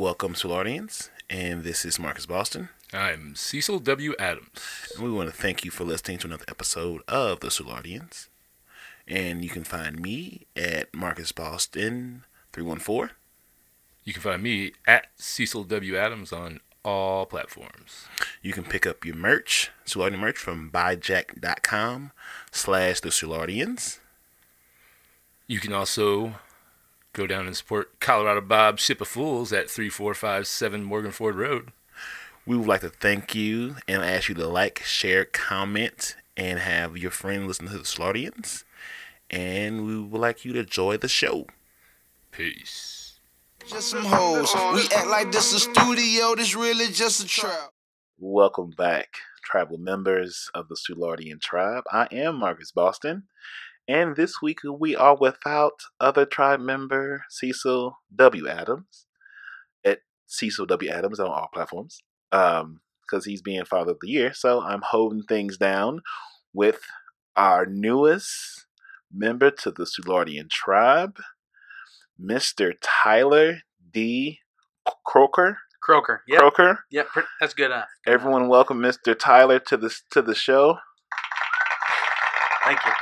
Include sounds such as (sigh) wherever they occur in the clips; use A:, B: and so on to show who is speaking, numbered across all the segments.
A: Welcome to audience, and this is Marcus Boston.
B: I'm Cecil W. Adams.
A: And we want to thank you for listening to another episode of the Audience. And you can find me at Marcus Boston three one four.
B: You can find me at Cecil W. Adams on all platforms.
A: You can pick up your merch, Soulardian merch from buyjack.com slash the Soulardians.
B: You can also go down and support Colorado Bob Ship of Fools at 3457 Morgan Ford Road.
A: We would like to thank you and ask you to like, share, comment, and have your friend listen to the Soulardians. And we would like you to enjoy the show.
B: Peace.
C: Just some hoes. We act like this is a studio. This really just a trap.
A: Welcome back, tribal members of the Soulardian tribe. I am Marcus Boston. And this week we are without other tribe member Cecil W. Adams at Cecil W. Adams on all platforms because um, he's being Father of the Year. So I'm holding things down with our newest member to the Soulardian tribe, Mr. Tyler D. Kroeker.
D: Kroeker.
A: Yep. Kroeker.
D: Yep, that's good enough.
A: Everyone, welcome Mr. Tyler to the to the show.
D: Thank you.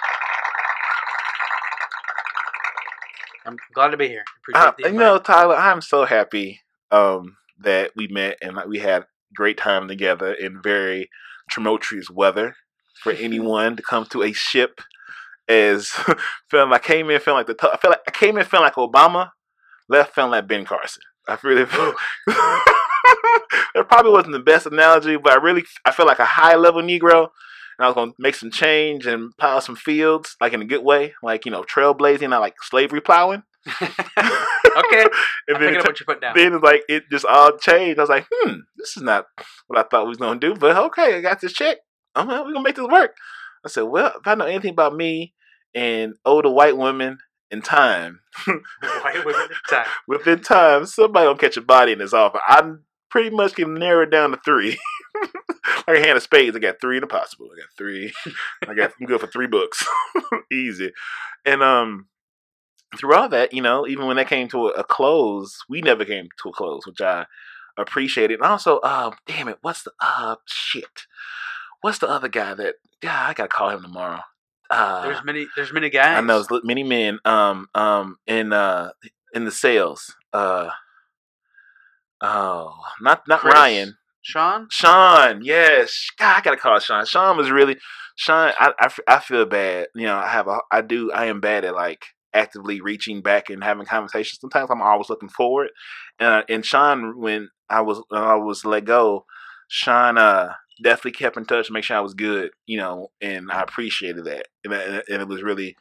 D: I'm glad to be here. Appreciate uh,
A: the you know, Tyler, I'm so happy um, that we met and we had great time together in very tumultuous weather. For anyone to come to a ship as (laughs) feeling, I came in feeling like the t- I felt like I came in feeling like Obama, left feeling like Ben Carson. I really feel. (laughs) it probably wasn't the best analogy, but I really I feel like a high level Negro and I was gonna make some change and plow some fields, like in a good way, like you know, trailblazing, not like slavery plowing. (laughs) (laughs)
D: okay,
A: and
D: I'm then it, what you put down.
A: Then it's like it just all changed. I was like, hmm, this is not what I thought we was gonna do, but okay, I got this check. I'm we're gonna make this work. I said, well, if I know anything about me and older white women in time, (laughs)
D: white women in time,
A: within time, somebody gonna catch a body in this office. I pretty much can narrow it down to three. (laughs) like a hand of spades. I got three in the possible. I got three. I got I'm good for three books. (laughs) Easy. And um through all that, you know, even when that came to a, a, close, we never came to a close, which I appreciated. And also, uh, damn it, what's the uh shit? What's the other guy that yeah, I gotta call him tomorrow.
D: Uh, there's many there's many guys.
A: I know there's many men um um in uh in the sales. Uh oh not not Chris. Ryan.
D: Sean?
A: Sean, yes. God, I gotta call Sean. Sean was really Sean. I, I, I feel bad. You know, I have a I do I am bad at like actively reaching back and having conversations. Sometimes I'm always looking forward. Uh, and Sean, when I was when I was let go, Sean uh, definitely kept in touch, make sure I was good. You know, and I appreciated that, and, and it was really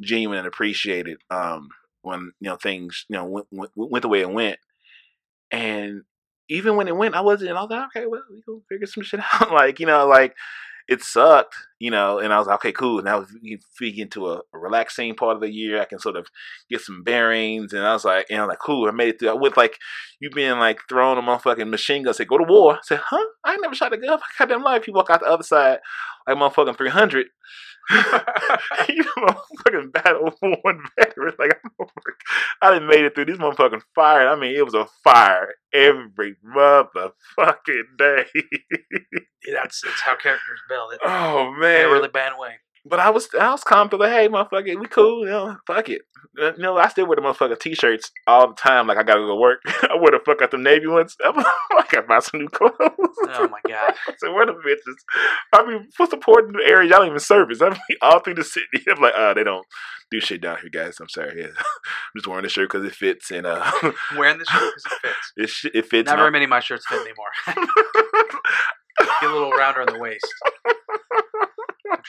A: genuine and appreciated. Um, when you know things you know went, went, went the way it went, and even when it went, I wasn't. I was like, okay, well, we can figure some shit (laughs) out. like, you know, like it sucked, you know. And I was like, okay, cool. Now we can get into a, a relaxing part of the year. I can sort of get some bearings. And I was like, and I'm like, cool. I made it through. I with like you being like thrown a motherfucking machine gun. Say, go to war. I said, huh? I never shot a gun. I goddamn life. You walk out the other side like motherfucking three hundred. (laughs) you motherfucking battle (laughs) one veteran. Like I didn't made it through this motherfucking fire. I mean, it was a fire every motherfucking day. (laughs)
D: yeah, that's that's how characters build. It,
A: oh man,
D: in a really bad way.
A: But I was I was calm to like, hey, motherfucker, we cool, you know, fuck it. Uh, you know, I still wear the motherfucking t-shirts all the time. Like I gotta go to work. (laughs) I wear the fuck out the navy ones. (laughs) I gotta buy some new clothes.
D: Oh my god! (laughs)
A: so where the bitches? I mean, for in the area y'all don't even service. I mean, all through the city. I'm like, uh, they don't do shit down here, guys. I'm sorry. Yeah. I'm just wearing the shirt because it fits. And uh,
D: wearing the shirt because it fits.
A: It, sh- it fits.
D: Not very many of my shirts fit anymore. Get a little rounder in the waist.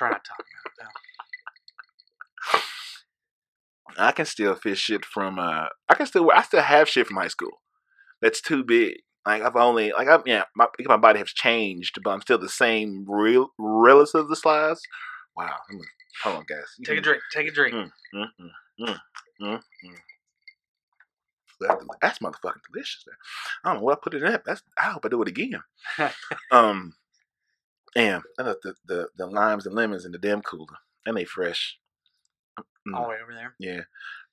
D: Not to talk about it
A: now. I can still fit shit from uh I can still I still have shit from high school. That's too big. Like I've only like I'm yeah my my body has changed, but I'm still the same real relative of the size. Wow. Hold on, guys.
D: Take a drink. Take a drink. Mm, mm,
A: mm, mm, mm. That, that's motherfucking delicious. Man. I don't know what I put it in. That's I hope I do it again. (laughs) um, Damn, the, the, the the limes and lemons in the damn cooler, and they fresh.
D: Mm. All the way over there.
A: Yeah,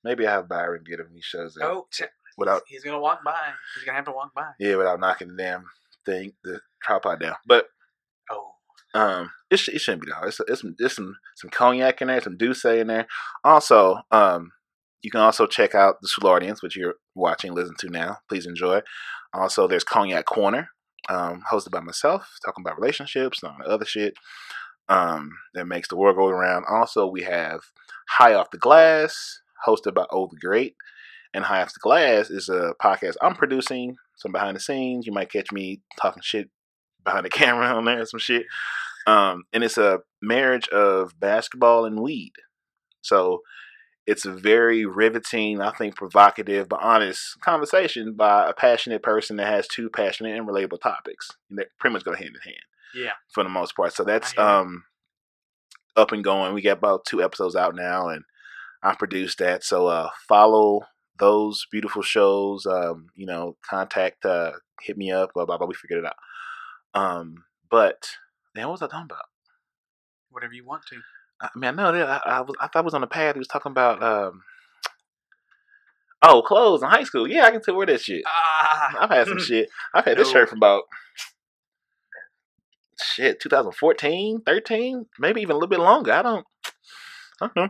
A: maybe I have Byron get him. He shows up.
D: Oh, t-
A: without
D: He's gonna walk by. He's gonna have to walk by.
A: yeah without knocking the damn thing the tripod down. But
D: Oh,
A: um, it, sh- it shouldn't be that hard. It's, it's some some some cognac in there, some Douce in there. Also, um, you can also check out the Soulardians, which you're watching, listen to now. Please enjoy. Also, there's Cognac Corner, um, hosted by myself, talking about relationships and other shit um, that makes the world go around. Also, we have High Off the Glass, hosted by the Great. And High Off the Glass is a podcast I'm producing, some behind the scenes. You might catch me talking shit behind the (laughs) camera on there, some shit. Um, and it's a marriage of basketball and weed. So it's a very riveting, I think, provocative but honest conversation by a passionate person that has two passionate and relatable topics. And that pretty much go hand in hand
D: yeah.
A: for the most part. So that's
D: I hear you.
A: um up and going. We got about two episodes out now, and I produced that. So uh, follow those beautiful shows. Um, you know, contact, uh, hit me up. Blah blah blah. We figured it out. Um, but then what was I talking about?
D: Whatever you want to.
A: I mean, I know that I, I was. I thought I was on the path. He was talking about. um Oh, clothes in high school. Yeah, I can tell where that shit.
D: Ah,
A: I've had some (laughs) shit. I've had this
D: No.
A: shirt from about shit 2014, 13, maybe even a little bit longer. I don't. I don't know.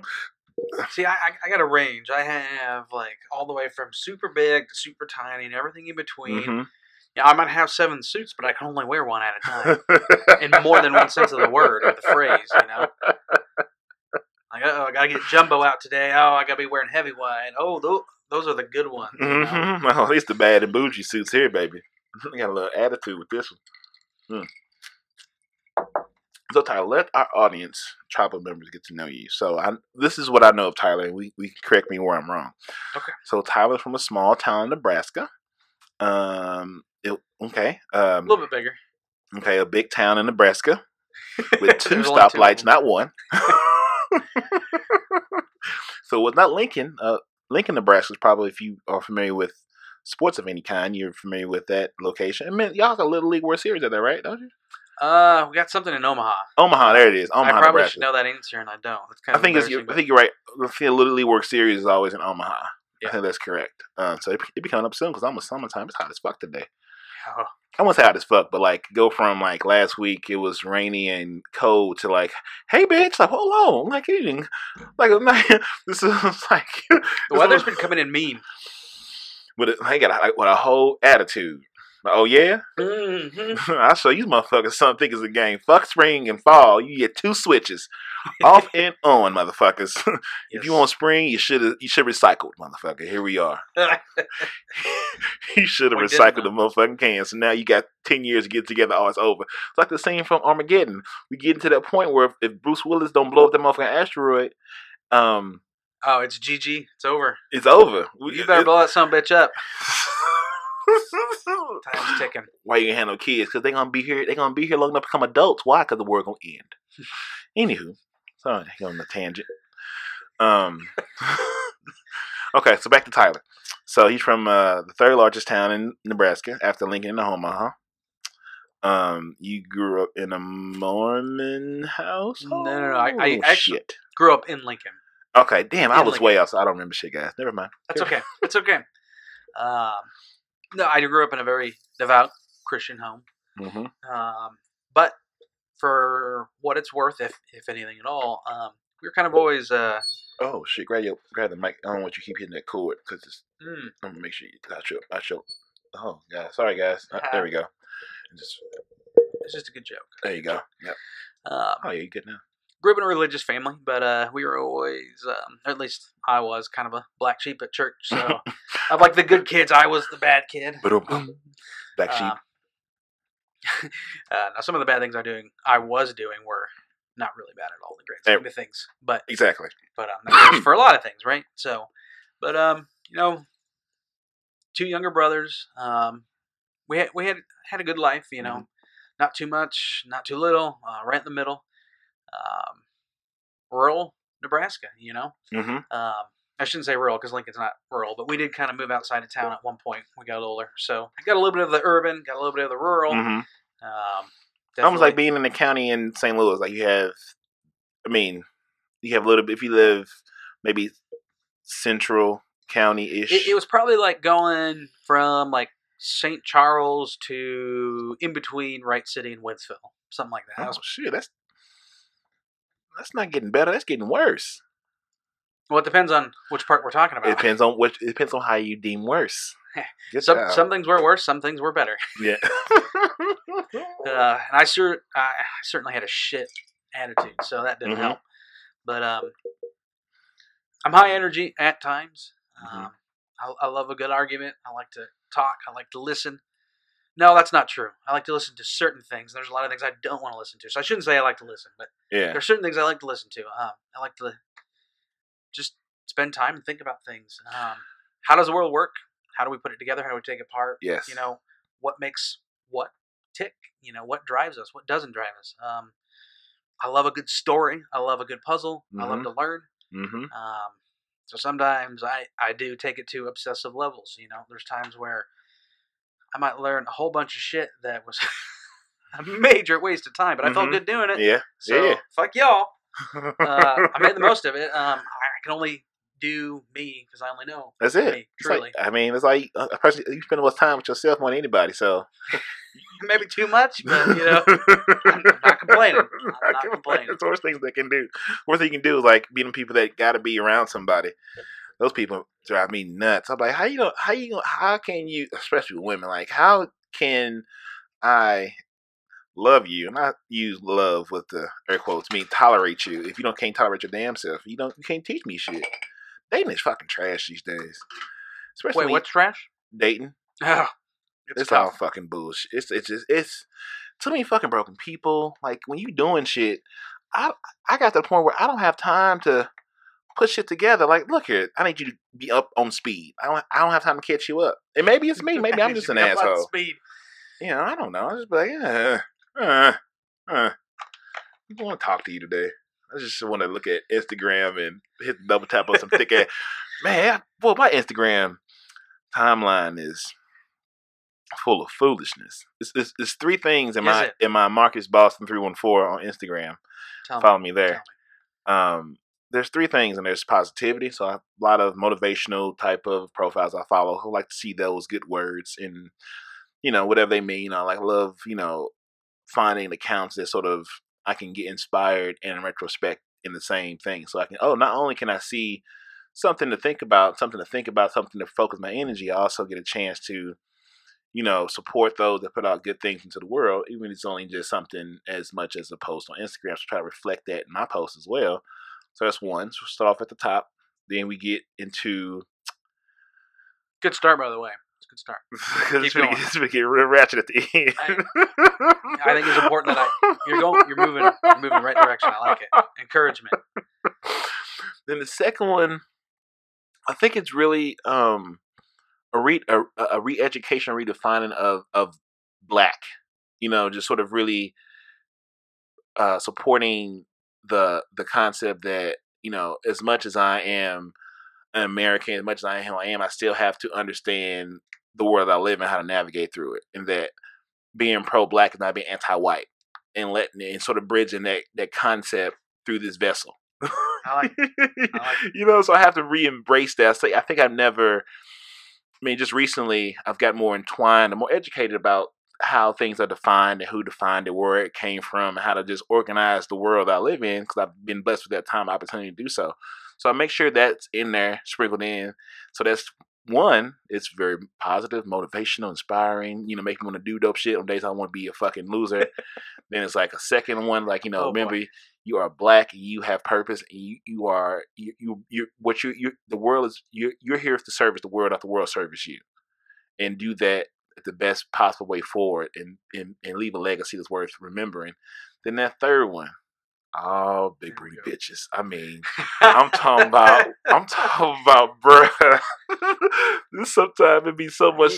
D: See, I, I got a range. I have like all the way from super big to super tiny and everything in between.
A: Mhm.
D: Yeah, I might have seven suits, but I can only wear one at a time. in more than one sense of the word or the phrase, you know. Like, oh, I gotta get jumbo out today. Oh, I gotta be wearing heavy wide. Oh, those, those are the good ones.
A: Mhm. Well, at least the bad and bougie suits here, baby. (laughs) We got a little attitude with this one. Hmm. So, Tyler, let our audience, tribal members, get to know you. So, I, this is what I know of Tyler, and we, we can correct me where I'm wrong.
D: Okay.
A: So, Tyler's from a small town in Nebraska. Um. it- okay.
D: A
A: Um.
D: little bit bigger.
A: Okay, a big town in Nebraska (laughs) with two
D: There's only two of
A: stoplights, not one. (laughs) so it's not Lincoln. Uh, Lincoln, Nebraska is probably, if you are familiar with sports of any kind, you're familiar with that location. I mean, y'all got a Little League World Series at there, right? Don't you?
D: Uh, we got something in Omaha.
A: Omaha, there it is. Omaha,
D: I probably
A: Nebraska.
D: should know that answer, and I don't. It's kind
A: I
D: of
A: think it's. I think you're right. The Little League World Series is always in Omaha.
D: Yeah.
A: I think that's correct. Um, so it, it be coming up soon because almost summertime. It's hot as fuck today.
D: Oh,
A: I won't say hot as fuck, but like go from like last week it was rainy and cold to like, hey bitch, like hold on, like eating, like I'm not, (laughs) this is (laughs) like
D: the weather's been coming in mean.
A: with a, I got a, like, with a whole attitude. Oh yeah,
D: Mm-hmm. (laughs)
A: I'll show you motherfuckers something think it's a game. Fuck spring and fall. You get two switches, off (laughs) and on, motherfuckers. (laughs) if you want spring, you should have you should recycle, motherfucker. Here we are. you should have recycled the motherfucking can. So now you got ten years to get together. Oh, it's over. It's like the scene from Armageddon. We get to that point where if, if Bruce Willis don't blow up that motherfucking asteroid, um,
D: oh, it's GG. It's over.
A: it's over.
D: You better
A: it-
D: blow that some bitch up. (laughs) Time's ticking.
A: Why you gonna no kids? Because they gonna be here. They gonna be here long enough to become adults. Why? Because the world gonna end. Anywho, sorry, going on the tangent. Um. (laughs) okay, so back to Tyler. So he's from uh, the third largest town in Nebraska after Lincoln and Omaha. Um, you grew up in a Mormon house?
D: No, no, no, I- I
A: Oh,
D: actually-
A: shit.
D: Grew up in Lincoln.
A: Okay, damn, I was
D: Lincoln.
A: way off. So I don't remember shit, guys. Never mind.
D: That's okay. It's okay. Um, no, I grew up in a very devout Christian home.
A: hmm
D: Um, but for what it's worth, if if anything at all, um, we were kind of always uh,
A: Oh shit! Grab your grab the mic. I don't want you to keep hitting that cord because it's
D: mm,
A: I'm gonna make sure you got your got your. Oh, yeah. Sorry, guys. Uh, there we go. Just
D: it's just a good joke.
A: there you go. Yep.
D: Um,
A: Oh yeah, you good now?
D: Grew up in a religious family, but uh, we were always, um, or at least I was, kind of a black sheep at church. So (laughs) of like the good kids, I was the bad kid. (laughs)
A: Black sheep.
D: Um, (laughs) uh, now, some of the bad things I doing, I was doing, were not really bad at all. The great scheme of things, but
A: exactly.
D: but um, that goes (clears throat) for a lot of things, right? So, but um, you know, two younger brothers. Um, we had we had had a good life, you know, not too much, not too little, uh, right in the middle. Um, rural Nebraska, you know.
A: Mm-hmm.
D: Um, I shouldn't say rural because Lincoln's not rural, but we did kind of move outside of town at one point. We got older, so I got a little bit of the urban, got a little bit of the rural.
A: Mm-hmm.
D: Um,
A: Almost like being in the county in St. Louis. Like you have, I mean, you have a little bit. If you live maybe central county ish.
D: It, it was probably like going from like St. Charles to in between Wright City and Wentzville, something like that. That
A: oh
D: was-
A: shit, that's that's not getting better. That's getting worse.
D: well, it depends on which part we're talking about.
A: It depends on which. It depends on how you deem worse. (laughs)
D: Some
A: job.
D: some things were worse, some things were better. (laughs)
A: yeah. (laughs)
D: Uh, and I sure I certainly had a shit attitude, so that didn't
A: Mhm.
D: help. But um, I'm high energy at times.
A: Mhm.
D: Um, I, I love a good argument. I like to talk. I like to listen. No, that's not true. I like to listen to certain things. There's a lot of things I don't want to listen to. So I shouldn't say I like to listen, but
A: yeah.
D: there's certain things I like to listen to. Um, I like to just spend time and think about things. Um, how does the world work? How do we put it together? How do we take it apart?
A: Yes.
D: You know, what makes what tick? You know, what drives us? What doesn't drive us? Um, I love a good story. I love a good puzzle. I love
A: Mhm.
D: to learn.
A: Mm-hmm.
D: Um, so sometimes I, I do take it to obsessive levels. You know, there's times where I might learn a whole bunch of shit that was (laughs) a major waste of time, but I felt
A: Mhm.
D: good doing it.
A: Yeah.
D: So
A: yeah.
D: fuck y'all. (laughs) Uh, I made the most of it. Um, I can only do me because I only know
A: That's it.
D: me,
A: It's like-
D: truly.
A: I mean, it's like uh, a person you spend the most time with yourself more than anybody. So (laughs)
D: Maybe too much, but you know, I'm not complaining. I'm not complaining.
A: It's the things they can do. Worst thing you can do is like being people that got to be around somebody. Those people drive me nuts. I'm like, how you know? How you? gonna- How can you? Especially with women, like how can I love you? And I use love with the air quotes. Mean tolerate you. If you don't can't tolerate your damn self, you don't. You can't teach me shit. Dating is fucking trash these days. Especially
D: Wait, what's trash?
A: dating.
D: Oh,
A: It's,
D: it's,
A: all fucking bullshit. It's it's just it's too many fucking broken people. Like when you doing shit, I I got to the point where I don't have time to put shit together. Like, look here, I need you to be up on speed. I don't I don't have time to catch you up. And maybe it's me. Maybe I'm (laughs) just an
D: You're up on
A: asshole.
D: Speed.
A: You know, I don't know. I just be like, uh, uh, uh. I want to talk to you today. I just want to look at Instagram and hit the double tap on some thick ass. (laughs) Man, boy, my Instagram timeline is full of foolishness. It's, it's, it's three things in
D: Is
A: my
D: it?
A: in my Marcus Boston three one four on Instagram.
D: Tell.
A: Follow me there.
D: Tell
A: Um, there's three things, and there's positivity. So a lot of motivational type of profiles I follow who like to see those good words and you know whatever they mean. I like love you know finding accounts that sort of I can get inspired and in retrospect in the same thing. So I can oh not only can I see something to think about, something to think about, something to focus my energy. I also get a chance to you know support those that put out good things into the world, even if it's only just something as much as a post on Instagram. So try to reflect that in my posts as well. So that's one. So we'll start off at the top. Then we get into
D: Good start, by the way. It's a good start. (laughs)
A: it's
D: Keep going.
A: it's gonna get real ratchet at the end.
D: I think it's important that I you're going you're moving you're moving in the right direction. I like it. Encouragement.
A: then the second one, I think it's really um a re a, a re-education, redefining of of black. You know, just sort of really uh supporting the the concept that you know, as much as I am an American, as much as I am I am, I still have to understand the world I live in, how to navigate through it, and that being pro-black is not being anti-white, and letting and sort of bridging that that concept through this vessel.
D: Like like (laughs)
A: you know, so I have to re-embrace that. So I think I've never. I mean, just recently, I've got more entwined, I'm more educated about how things are defined and who defined it, where it came from, and how to just organize the world I live in. Because I've been blessed with that time, opportunity to do so. So I make sure that's in there, sprinkled in. So that's one. It's very positive, motivational, inspiring. You know, make me want to do dope shit on days I want to be a fucking loser. (laughs) then it's like a second one, like you know,
D: Oh, boy.
A: remember you are black and you have purpose and you, you are you you you what you you the world is you're you're here to service the world not the world service you and do that the best possible way forward and and, and leave a legacy that's worth remembering then that third one oh big
D: There we
A: booty bitches i mean i'm talking about (laughs) i'm talking about bruh (laughs) sometimes it be so much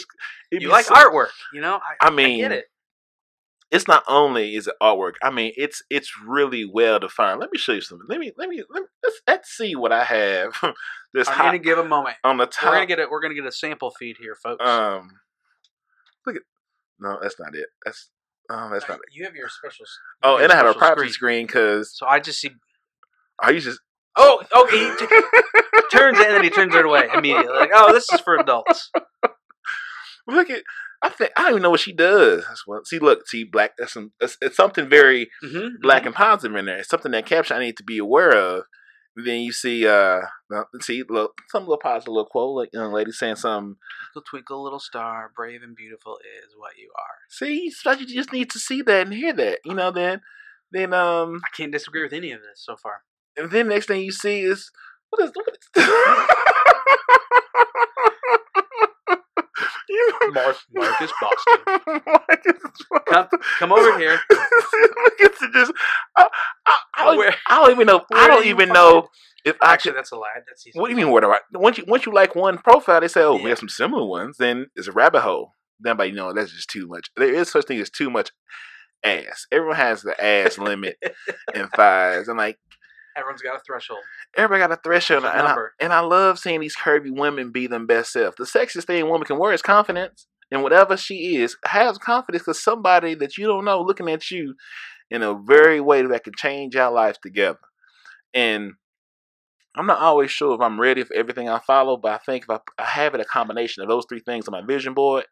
A: it
D: you
A: be
D: like
A: so-
D: artwork, you know? I,
A: I mean,
D: get it.
A: it's not only is it artwork. I mean, it's it's really well defined. Let me show you something. Let me let me let me, let's, let's see what I have. (laughs) this
D: I'm
A: hot
D: gonna give a moment.
A: on the top.
D: We're gonna get it. We're gonna get a sample feed here, folks.
A: Um, look at no, that's not it. That's oh, that's not it.
D: you have your special. you
A: Oh, and I have a privacy screen because
D: So I just see.
A: I used to
D: Oh, okay. He t- turns it and then he turns it away immediately. Like, oh, this is for adults.
A: Look at. I think I don't even know what she does. That's what. See, look, see, black. That's some. It's, it's something very
D: Mm-hmm.
A: black and positive in there. It's something that caption I need to be aware of. Then you see, uh, see, look, some little positive little quote, like young lady saying something.
D: Twinkle, twinkle, little star, brave and beautiful is what you are.
A: See, so you just need to see that and hear that. You know, then, then, um,
D: I can't disagree with any of this so far.
A: and then next thing you see is what is what is. (laughs) you (laughs)
D: Mark, Marcus Boston. (laughs)
A: Marcus
D: Come, come over here. (laughs)
A: Just. I, I, I, don't,
D: Where-
A: I don't even know. I don't even
D: find
A: know if I
D: Actually,
A: could.
D: that's a lie. That's easy.
A: What do you mean? Where do I? Once you once you like one profile, they say, "Oh, we have some similar ones." Then it's a rabbit hole. Then, by you know, that's just too much. There is such thing as too much ass. Everyone has the ass limit and thighs. I'm like,
D: Everyone's got a threshold.
A: everybody got a threshold, and I, and I love seeing these curvy women be them best self. The sexiest thing a woman can wear is confidence, and whatever she is, have confidence because somebody that you don't know looking at you in a very way that can change our lives together. And I'm not always sure if I'm ready for everything I follow, but I think if I, I have it a combination of those three things on my vision board,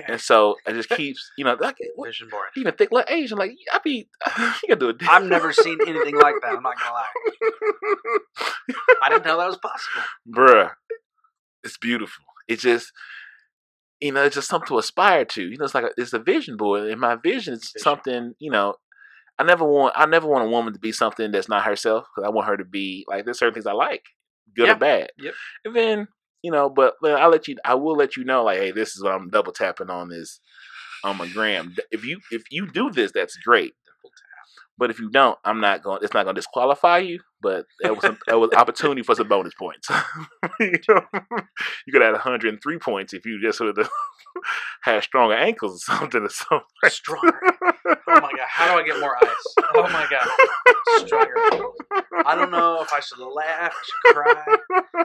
D: Okay.
A: and so it just (laughs) keeps, you know, like eh, what,
D: Vision board.
A: even think like Asian, like I be, (laughs) you gotta do it.
D: I've never seen anything like that. I'm not gonna lie. I didn't know that was possible.
A: bruh, it's beautiful. It just, you know, it's just something to aspire to. You know, it's like a, it's a vision board, and my vision is
D: Vision.
A: something. You know, I never want I never want a woman to be something that's not herself because I want her to be like there's certain things I like, good or bad.
D: Yep.
A: And then you know, but, I'll let you, I will let you know, like, hey, this is what I'm double tapping on this on my gram. If you if you do this, that's great. But if you don't, I'm not going. It's not going to disqualify you. But that was some, that was opportunity for some bonus points. (laughs) you, know? you could add 103 points if you just sort of (laughs) had stronger ankles or something or something.
D: Stronger. Oh my god, how do I get more ice? Oh my god, stronger. I don't know if I should laugh, I should cry.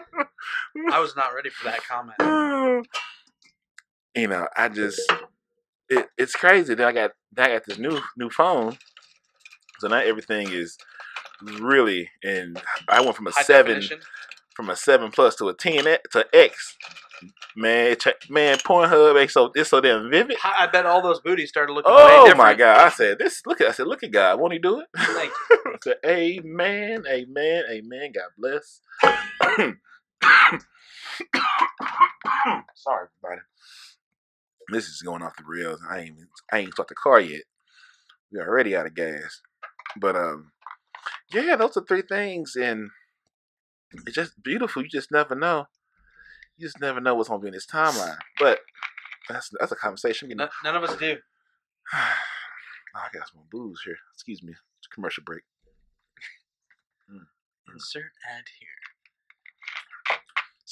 D: I was not ready for that comment. (sighs)
A: you know, I just it, it's crazy. Then I got then I got this new new phone, so now everything is really and I went from a
D: High
A: seven
D: definition.
A: from a seven plus to a ten X- to X. Man, man, Pornhub ain't so it's so damn vivid.
D: I I bet all those booties started looking
A: Oh my god! I said this. Look at I said look at God. Won't he do it?
D: Thank (laughs) you.
A: I said, Amen, Amen, Amen. God bless. (coughs) (coughs) (coughs) (coughs) Sorry, everybody. This is going off the rails. I ain't I ain't start the car yet. We already out of gas. But um, yeah, those are three things, and it's just beautiful. You just never know. You just never know what's gonna be in this timeline. But that's that's a conversation. Getting-
D: none of us do.
A: Oh, (sighs) I got some booze here. Excuse me. It's a commercial break.
D: Insert ad here.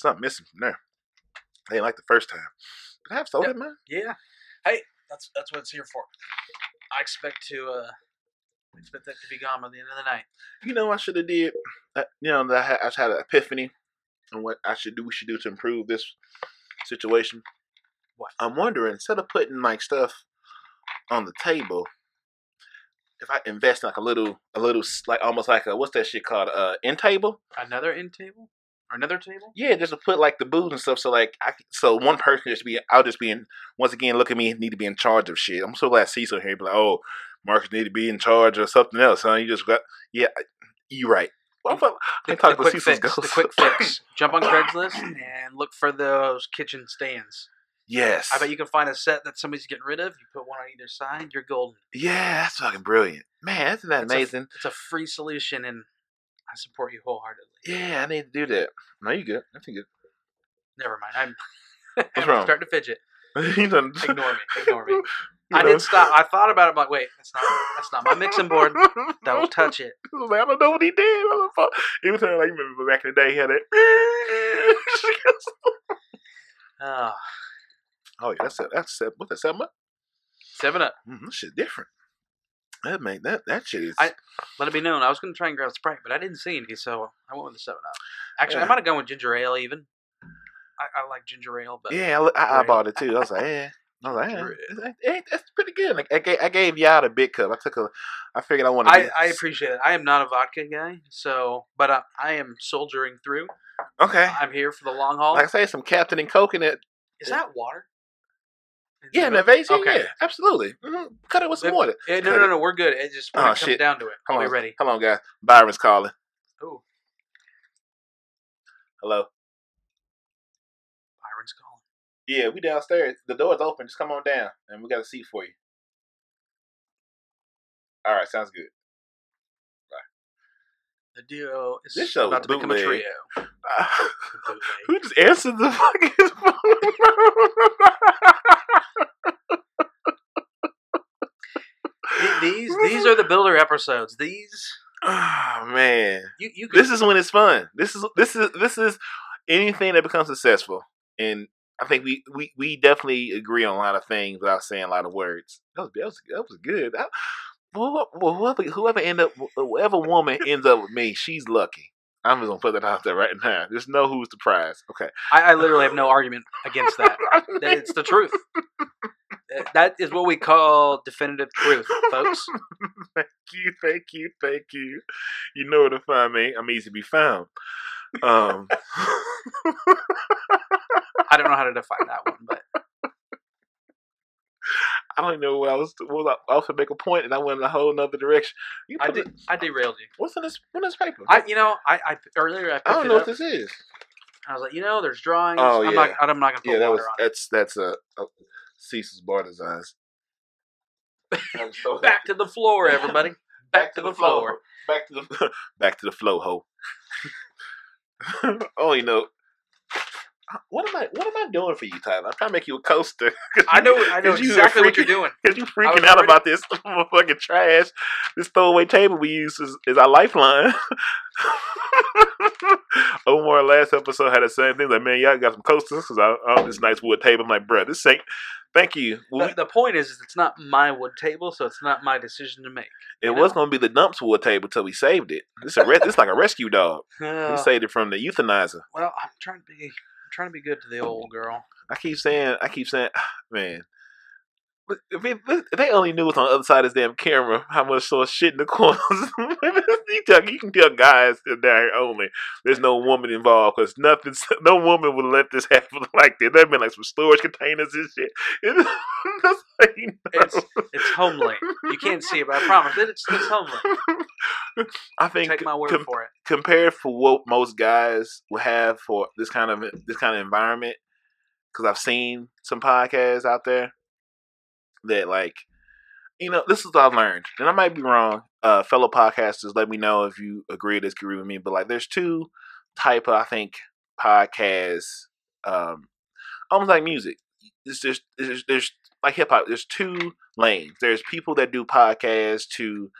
A: Something missing from there. They ain't like the first time. But I have soda,
D: Yep.
A: man?
D: Yeah. Hey, that's that's what it's here for. I expect to uh expect that to be gone by the end of the night.
A: You know, I should have did. Uh, you know, that I had, I just had an epiphany on what I should do. We should do to improve this situation.
D: What?
A: I'm wondering instead of putting like stuff on the table, if I invest in like a little, a little, like almost like a what's that shit called? Uh, end table.
D: Another end table? Another table?
A: Yeah, just to put like the booze and stuff. So like, I so one person just be, I'll just be in. Once again, look at me, need to be in charge of shit. I'm so glad Cecil here. Be like, oh, Marcus need to be in charge of something else. Huh? You just got, yeah, you right. Well, I
D: The,
A: can talk
D: the
A: about
D: quick
A: Cecil's
D: fix. The quick fix. (laughs) Jump on Craigslist (coughs) and look for those kitchen stands.
A: yes,
D: I bet you can find a set that somebody's getting rid of. You put one on either side, you're golden.
A: Yeah, that's fucking brilliant, man. Isn't that
D: It's a-
A: amazing?
D: It's a free solution, and I support you wholeheartedly.
A: yeah, I need to do that. No, you good? I think good.
D: Never mind. I'm, (laughs) I'm
A: wrong?
D: starting to fidget. (laughs) (laughs) Ignore me. Ignore me.
A: you
D: I
A: know.
D: did stop. I thought about it. I'm like, wait, that's not that's not my mixing board. Don't touch it.
A: I like, I don't know what he did. motherfucker. He was telling like, remember back in the day, he had that.
D: Oh,
A: oh yeah, that's it. That's seven. What's that? Seven up?
D: seven up.
A: Mm, that shit different. That make that that shit is.
D: I- Let it be known. I was going to try and grab Sprite, but I didn't see any, so I went with the seven up. Actually,
A: Yeah.
D: I might have gone with ginger ale even. I, I like ginger ale, but
A: yeah, I, I, I bought it too. I was like, yeah, I was like, eh, it- eh, that's pretty good. Like, I, gave, I gave y'all a big cup. I took a. I figured I wanted.
D: I, I appreciate it. I am not a vodka guy, so but I, I am soldiering through.
A: Okay.
D: I'm here for the long haul.
A: Like I say, some Captain and Coconut.
D: Is that water?
A: Yeah,
D: it
A: in that vase. Yeah,
D: Okay.
A: yeah, absolutely. hmm Cut it with some water.
D: Yeah, no,
A: Cut
D: no, no, we're good. It just when
A: Oh,
D: it comes down to it,
A: Hold on,
D: ready.
A: Come on, guys. Byron's calling.
D: Oh,
A: Hello.
D: Byron's calling.
A: Yeah, we downstairs. The door's open. Just come on down, and we got a seat for you. All right, sounds good.
D: The duo is
A: This show
D: about to become a trio. Bootleg. (laughs)
A: Who just answered the fucking phone? (laughs)
D: These these are the builder episodes. These (sighs)
A: oh man,
D: you you can,
A: this is when it's fun. This is this is this is anything that becomes successful, and I think we we, we definitely agree on a lot of things without saying a lot of words. That was that was, that was good. That, well, well, whoever whoever end up whoever woman ends up with me, she's lucky. I'm just gonna put that out there right now. Just know who's the prize. Okay.
D: I, I literally have no argument against that. (laughs) That It's the truth. (laughs) That- That is what we call definitive truth, folks. (laughs)
A: thank you, thank you, thank you. You know where to find me. I'm easy to be found. Um,
D: I don't know how to define that one, but
A: I don't even know what I was. What was I, I was to make a point, and I went in a whole nother direction.
D: I did,
A: it-
D: I derailed you.
A: what's in this? What's in this paper?
D: I you know I, I earlier I
A: I don't know what this is.
D: I was like, you know, there's drawings.
A: Oh,
D: I'm not
A: yeah.
D: I'm not gonna put
A: Yeah, that
D: water
A: was
D: on
A: that's that's a, a Cecil's bar designs. (laughs)
D: Back to the floor, everybody. Back to the floor.
A: Back to the back to the flow, ho. (laughs) oh, you know. What am I? What am I doing for you, Tyler? I'm trying to make you a coaster. (laughs)
D: I know I know exactly
A: are
D: what you're doing.
A: Cause you
D: I
A: freaking out about this (laughs) motherfucking trash. This throwaway table we use is, is our lifeline. (laughs) Omar last episode had the same thing. Like, man, y'all got some coasters because I, I own this nice wood table. I'm like, bruh, this ain't. Thank you. Well,
D: The, the point is, is it's not my wood table, so it's not my decision to make.
A: it was gonna be the dumps wood table till we saved it. This a re- this like a rescue dog. We
D: Uh,
A: saved it from the euthanizer.
D: well, I'm trying to be trying to be good to the old girl.
A: I keep saying, I keep saying, (sighs) man. look, If, it, if they only knew what's on the other side of this damn camera, how much sort of shit in the (laughs) corners. you, tell, you can tell guys in there only. There's no woman involved because nothing. (laughs) No woman would let this happen (laughs) like this. There've been like some storage containers and shit. It's, that's you know.
D: It's it's homely. You can't see it, but I promise it, it's it's homely.
A: I think
D: Take my word
A: com-
D: for it.
A: compared for what most guys will have for this kind of this kind of environment because i've seen some podcasts out there that like you know this is what i've learned and i might be wrong uh fellow podcasters let me know if you agree or disagree with me but like there's two type of i think podcasts um almost like music it's just there's, there's like hip-hop there's two lanes there's people that do podcasts to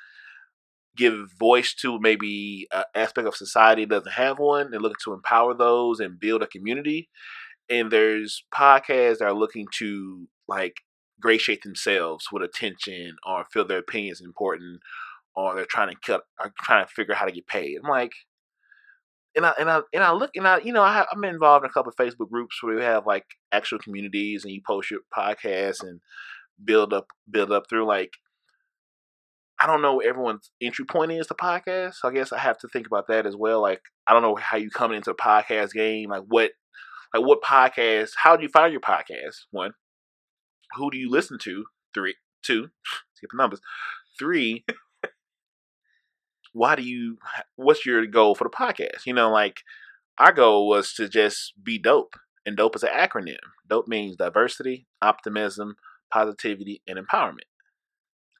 A: give voice to maybe an aspect of society that doesn't have one. They're looking to empower those and build a community. And there's podcasts that are looking to like gratiate themselves with attention or feel their opinions important or they're trying to cut are trying to figure out how to get paid. I'm like and I and I and I look and I you know I I'm involved in a couple of Facebook groups where we have like actual communities and you post your podcast and build up build up through like I don't know what everyone's entry point is to podcast. So I guess I have to think about that as well. Like I don't know how you come into the podcast game. Like what like what podcast how do you find your podcast? One. Who do you listen to? Three two. (laughs) Skip the numbers. Three. why do you what's your goal for the podcast? You know, like our goal was to just be dope. And dope is an acronym. Dope means diversity, optimism, positivity, and empowerment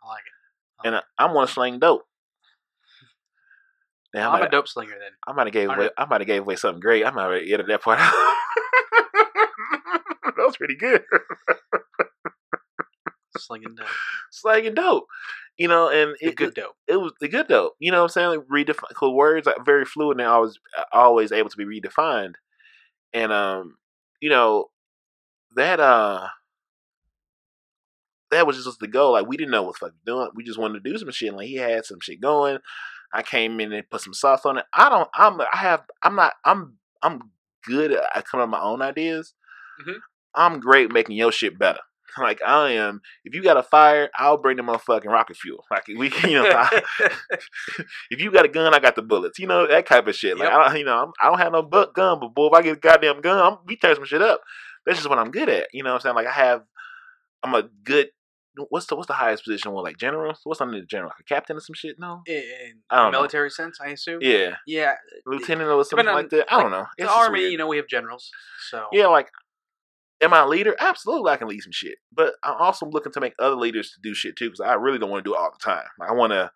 D: I like it.
A: and I, I'm one slang dope. Now, I
D: I'm a dope slinger then.
A: I might have gave away. I might have gave away something great. I might have edited that part (laughs) out. that was pretty good. (laughs)
D: Slinging dope.
A: Slanging dope, you know, and
D: The
A: it,
D: good dope.
A: it was the good dope. You know what I'm saying? Like redefine because words are very fluid and always always able to be redefined. And um, you know, that uh that was just the goal. Like we didn't know what the fuck we doing. We just wanted to do some shit. Like he had some shit going. I came in and put some sauce on it. I don't. I'm. I have. I'm not. I'm. I'm good at coming up with my own ideas.
D: Mhm.
A: I'm great making your shit better. Like I am. If you got a fire, I'll bring the motherfucking rocket fuel. Like we, can, you know, (laughs) I- if you got a gun, I got the bullets. You know that type of shit. Like
D: Yep.
A: I don't, you know, I'm, I don't have no butt gun, but boy, if I get a goddamn gun, I'm, we tear some shit up. That's just what I'm good at. You know what I'm saying? Like I have, I'm a good. What's the what's the highest position? What like general? What's under the general? Like a captain or some shit? No.
D: in
A: I don't know.
D: military sense, I assume.
A: Yeah,
D: Yeah.
A: lieutenant or something
D: on,
A: like that. I don't
D: like,
A: know.
D: The
A: It's just
D: army,
A: weird.
D: you know, we have generals. So
A: Yeah, like, am I a leader? Absolutely, I can lead some shit. But I'm also looking to make other leaders to do shit too, because I really don't want to do it all the time. I want to.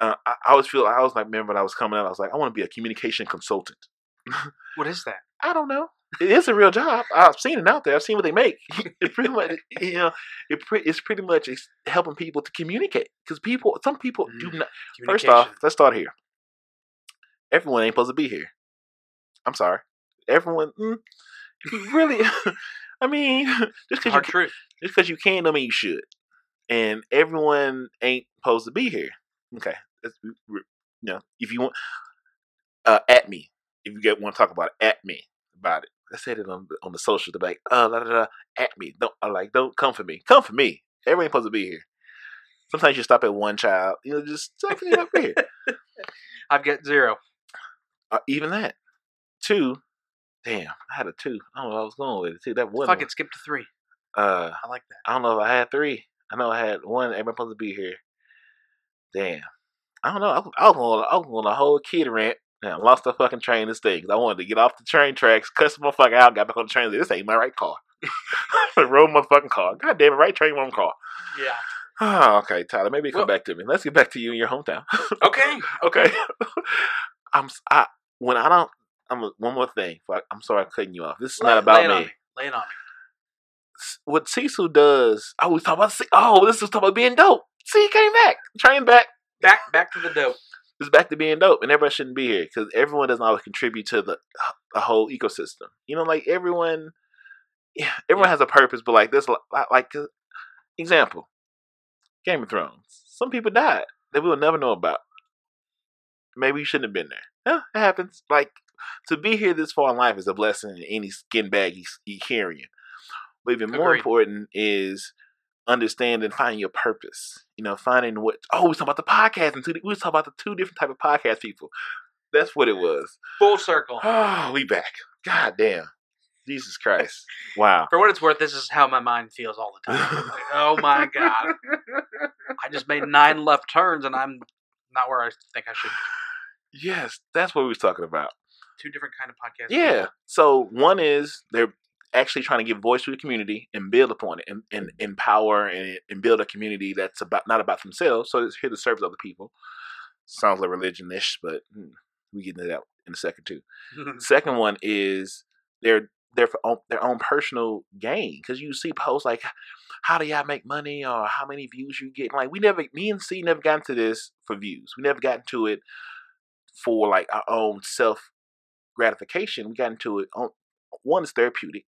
A: Uh, I, I always feel. I was like, remember when I was coming out, I was like, I want to be a communication consultant. (laughs)
D: what is that?
A: I don't know. It is a real job. I've seen it out there. I've seen what they make. (laughs) It's pretty much, (laughs) you know, it pre- it's pretty much it's helping people to communicate. Because people, some people do
D: Mm.
A: not. First off, let's start here. Everyone ain't supposed to be here. I'm sorry. Everyone, mm, really, I mean, (laughs) just because you
D: truth.
A: just because you can, don't mean you should. And everyone ain't supposed to be here. Okay, that's, you know, if you want, uh, at me. If you get want to talk about it, at me about it. I said it on the, on the social. They're like, uh, la, la, la, at me. Don't I like, don't come for me. Come for me. Everyone ain't supposed to be here. Sometimes you stop at one child. You know, just stop up here. (laughs)
D: I've got zero.
A: Uh, even that. Two. Damn, I had a two. I don't know. what I was going with it too. That one.
D: Fuck it, skip to three.
A: Uh,
D: I like that.
A: I don't know if I had three. I know I had one. Everybody supposed to be here. Damn. I don't know. I was, I was on, I was on a whole kid rant. And I lost the fucking train this thing. 'cause I wanted to get off the train tracks, cuss the motherfucker out, got back on the train. This ain't my right car. (laughs) Road motherfucking car. God damn it, right train, wrong car.
D: Yeah.
A: Oh, (sighs) okay, Tyler. Maybe come
D: Well-
A: back to me. Let's get back to you in your hometown.
D: Okay.
A: okay. (laughs) I'm I when I don't. I'm a, one more thing. I'm sorry I'm cutting you off. This is
D: Lay-
A: not about
D: lay it
A: me.
D: me. Lay it on me.
A: What Cecil does. I was talking about. Oh, this was talking about being dope. See, he came back. Train back.
D: Back back to the dope.
A: It's back to being dope, and everybone shouldn't be here because everyone doesn't always contribute to the the whole ecosystem. You know, like everyone, yeah, everyone has a purpose, but like this, like, like uh, example, Game of Thrones. Some people died that we will never know about. Maybe you shouldn't have been there. Yeah, it happens. Like to be here this far in life is a blessing in any skin bag you, you carrying. But even more
D: Agreed.
A: important is understanding finding your purpose. You know, finding what. Oh, we was talking about the podcast, and two, we was talking about the two different type of podcast people. That's what it was.
D: Full circle.
A: Oh, (sighs) we back. God damn. Jesus Christ. Wow.
D: For what it's worth, this is how my mind feels all the time. Like, oh my god. (laughs) I just made nine left turns and I'm not where I think I should.
A: Yes, that's what we was talking about.
D: Two different kind of podcasts.
A: Yeah. So one is they're actually trying to give voice to the community and build upon it and, and empower and, and build a community that's about not about themselves. So it's here to serve other people. Sounds like religion-ish, but hmm, we get into that in a second too. (laughs) Second one is their their own, their own personal gain because you see posts like how do y'all make money or how many views you get like we never me and c never got into this for views we never got into it for like our own self gratification we got into it on one is therapeutic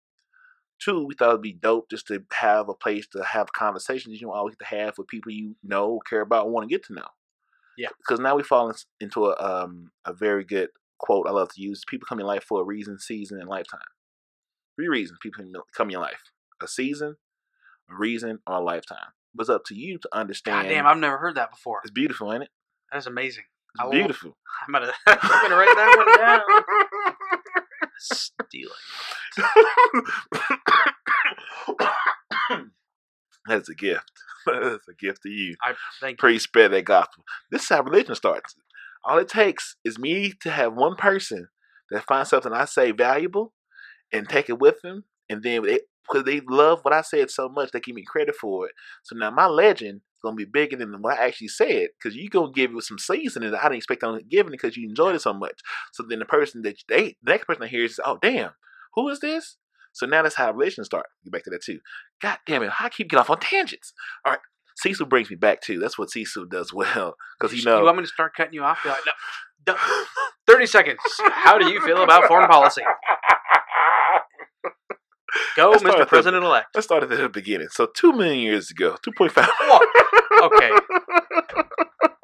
A: two we thought it'd be dope just to have a place to have conversations you don't always get to have with people you know care about want to get to know
D: Yeah.
A: because now we fall in- into a um a very good quote I love to use. People come in life for a reason, season, and lifetime. Three reasons people come in your life: a season, a reason, or a lifetime. But it's up to you to understand.
D: God damn, I've never heard that before.
A: it's beautiful, ain't it?
D: That is amazing.
A: It's
D: I
A: beautiful. (laughs)
D: I'm gonna, (laughs) I'm gonna write that one down. Stealing. (coughs)
A: That's a gift. (laughs) That's a gift to you.
D: I thank you.
A: Spread that gospel. This is how religion starts. All it takes is me to have one person that finds something I say valuable and take it with them, and then they because they love what I said so much, they give me credit for it. So now my legend gonna be bigger than what I actually said because you gonna give it some seasoning that I didn't expect on giving it because you enjoyed it so much. So then the person that they the next person that hears, oh damn, who is this? So now that's how relations start. Get back to that too. God damn it, I keep getting off on tangents. All right, Cecil brings me back too. That's what Cecil does well (laughs) because he knows.
D: You want me to start cutting you off? Like, no. (laughs) Thirty seconds. How do you feel about foreign policy? (laughs) Go,
A: Let's
D: Mr. President elect.
A: Let's start at the beginning. So two million years ago, two point five.
D: Okay.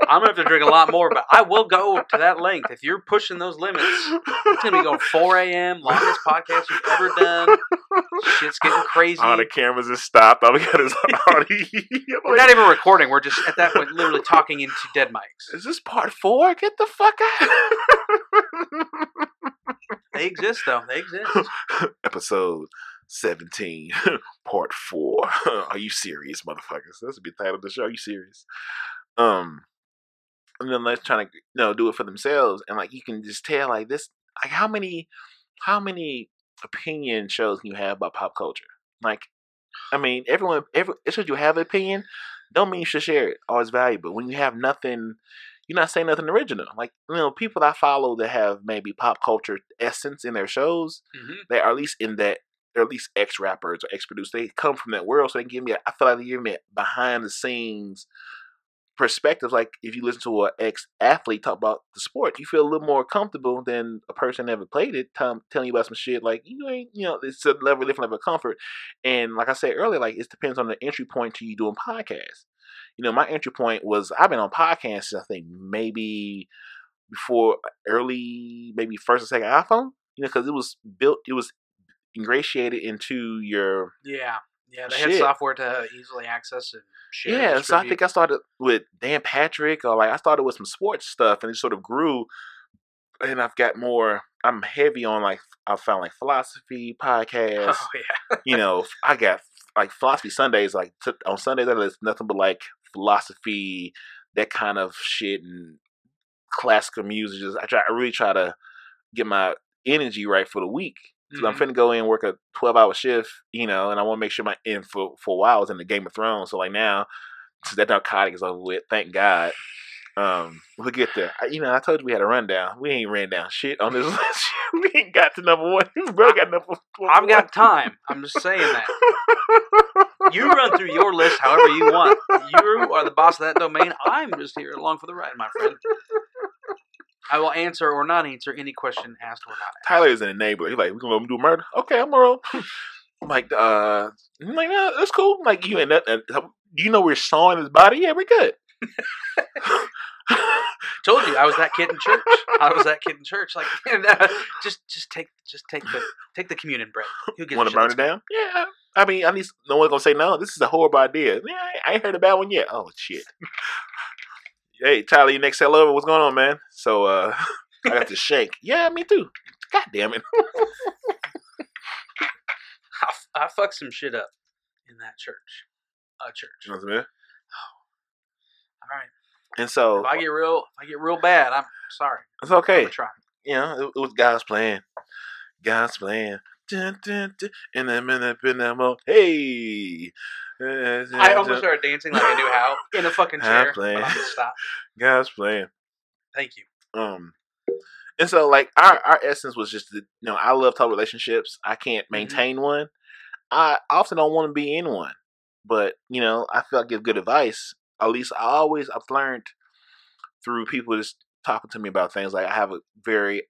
D: I'm gonna have to drink a lot more, but I will go to that length. If you're pushing those limits, it's gonna be going 4 a.m. longest podcast you've ever done. Shit's getting crazy.
A: All the cameras are stopped. All we got is (laughs) audio.
D: We're not even recording. We're just at that point literally talking into dead mics.
A: Is this part four? Get the fuck out.
D: They exist though. They exist. (laughs)
A: Episode 17, (laughs) part four. (laughs) Are you serious, motherfuckers? That's be the title of the show. Are you serious? Um, and then let's trying to you know do it for themselves, and like you can just tell like this, like how many, how many opinion shows can you have about pop culture? Like, I mean, everyone, every should you have an opinion, don't mean you should share it or it's valuable. When you have nothing, you're not saying nothing original. Like you know, people that I follow that have maybe pop culture essence in their shows,
D: hmm
A: they are at least in that they're at least ex rappers or ex producers. They come from that world, so they give me. A, I feel like they give me behind the scenes perspective. Like if you listen to an ex athlete talk about the sport, you feel a little more comfortable than a person that never played it, tell, telling you about some shit. Like you ain't, you know, it's a level different level of comfort. And like I said earlier, like it depends on the entry point to you doing podcasts. You know, my entry point was I've been on podcasts. I think maybe before early, maybe first or second iPhone. You know, because it was built, it was ingratiated into your
D: Yeah. Yeah. They
A: Shit.
D: had software to easily access and share. and
A: yeah. So I think I started with Dan Patrick, or like I started with some sports stuff, and it sort of grew. And I've got more. I'm heavy on like I found like philosophy (laughs) oh, podcasts.
D: Oh yeah.
A: you know, (laughs) I got like philosophy Sundays. Like t- on Sundays, I listen nothing but like philosophy, that kind of shit, and classical music. Just I try. I really try to get my energy right for the week. Because I'm
D: Mhm.
A: finna go in and work a 12 hour shift, you know, and I want to make sure my in for for a while I was in the Game of Thrones. So like now, since that narcotic is over with, thank God. Um, we'll get there. I, you know, I told you we had a rundown. We ain't ran down shit on this (laughs) list. we ain't got to number one. (laughs) Bro got number one.
D: I've got time. I'm just saying that. You run through your list however you want. You are the boss of that domain. I'm just here along for the ride, my friend. I will answer or not answer any question asked or not asked.
A: Tyler is an enabler. He's like, we gonna do a murder? Okay, I'm gonna roll. I'm like, uh, I'm like, yeah, that's cool. I'm like, you ain't that. Uh, you know, we're sawing his body. Yeah, we're good. (laughs)
D: Told you I was that kid in church. I was that kid in church. Like, (laughs) uh, just, just take, just take the, take the communion bread. Who gives
A: Want to burn it down? Yeah. I mean, at least no one's gonna say no. This is a horrible idea. Yeah, I ain't heard a bad one yet. Oh shit. Hey, Tyler, you next sell over. What's going on, man? So, uh, (laughs) I got the (laughs) shank. Yeah, me too. God damn it. (laughs)
D: I, f- I fucked some shit up in that church. A church.
A: You know what I mean?
D: All right.
A: And so
D: If I get real, if I get real bad, I'm sorry.
A: it's
D: I'm
A: okay.
D: try.
A: You know, it, it was God's plan. God's plan. Dun, dun, dun. In the minute, in the mo. Hey.
D: I almost started dancing like I knew how (laughs) in a fucking chair. But
A: plan.
D: I'm gonna stop. (laughs)
A: God's plan.
D: Thank you.
A: Um, and so like our our essence was just, that, you know, I love tough relationships. I can't
D: Mhm.
A: maintain one. I often don't want to be in one, but you know, I feel I give good advice. At least I always I've learned through people just talking to me about things. Like I have a very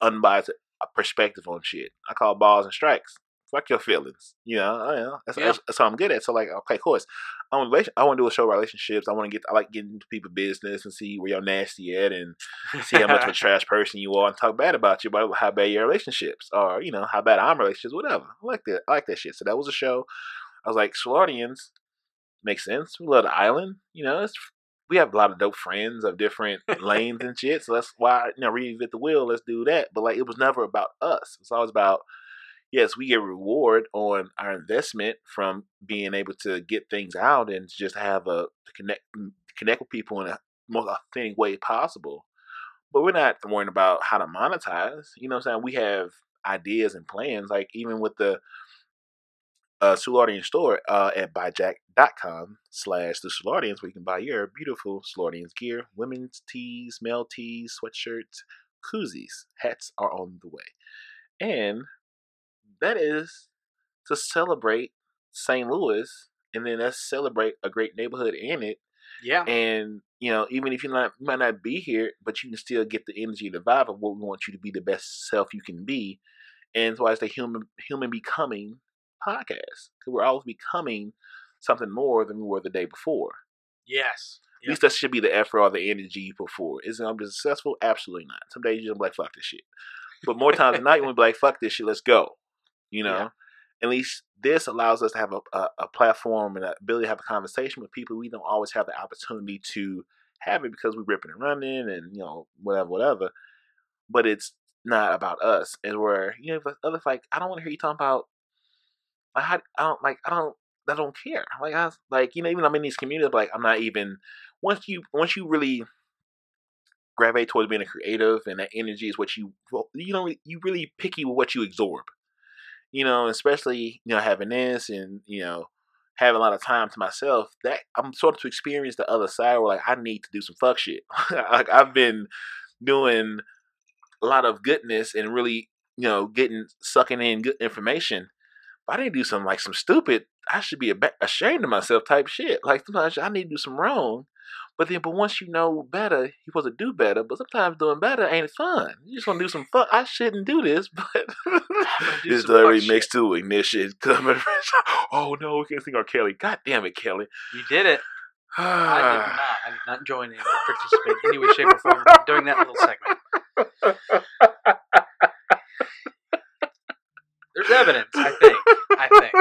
A: unbiased perspective on shit. I call balls and strikes. Fuck your feelings. You know, oh, you know that's,
D: Yeah.
A: that's, that's what I'm good at. So like, okay, of course, I want relation. I want to do a show about relationships. I want to get. I like getting into people's business and see where you're nasty at and see how much of a (laughs) trash person you are and talk bad about you about how bad your relationships are, you know, how bad I'm relationships, whatever. I like that. I like that shit. So that was a show. I was like, Soulardians makes sense. We love the island. You know, it's we have a lot of dope friends of different lanes and shit. So that's why, you know, reinvent the wheel, let's do that. But like it was never about us. It's always about yes, we get reward on our investment from being able to get things out and just have a connect connect with people in a most authentic way possible. But we're not worrying about how to monetize. You know what I'm saying? We have ideas and plans. Like even with the uh Soulardian store uh at buyjack.com slash the Soulardians where you can buy your beautiful Soulardians gear, women's tees, male tees, sweatshirts, koozies, hats are on the way. And that is to celebrate St. Louis and then let's celebrate a great neighborhood in it
D: Yeah.
A: and you know, even if you're not, you might not be here, but you can still get the energy and the vibe of what we want you to be the best self you can be. And that's why it's the human human becoming podcast because we're always becoming something more than we were the day before.
D: Yes.
A: At least that should be the effort or the energy you put forward. Is it I'm successful? Absolutely not. Some days you're just be like, fuck this shit. But more times than not, you want to be like, fuck this shit, let's go. You know?
D: Yeah.
A: At least this allows us to have a, a, a platform and ability to have a conversation with people we don't always have the opportunity to have it because we're ripping and running and, you know, whatever, whatever. But it's not about us. And where, you know, other like, I don't want to hear you talking about, how, I don't, like, I don't, I don't care. Like, I, like, you know, even I'm in these communities, like, I'm not even, once you, once you really gravitate towards being a creative and that energy is what you, well, you know, you really picky with what you absorb you know, especially you know having this and you know having a lot of time to myself. That I'm sort of to experience the other side where like I need to do some fuck shit. (laughs) like I've been doing a lot of goodness and really you know getting sucking in good information. But I didn't do some like some stupid. I should be ashamed of myself type shit. Like sometimes I need to do some wrong. But then, but once you know better, you're supposed to do better. But sometimes doing better ain't fun. You just want to do some fuck. I shouldn't do this, (laughs) but
D: do
A: this delivery mixed to ignition coming. (laughs) oh no, we can't sing R. Kelly. God damn it, Kelly.
D: You did it. (sighs) I did not. I did not join in or participate in any way, shape, or form during that little segment. There's evidence, I think. I think.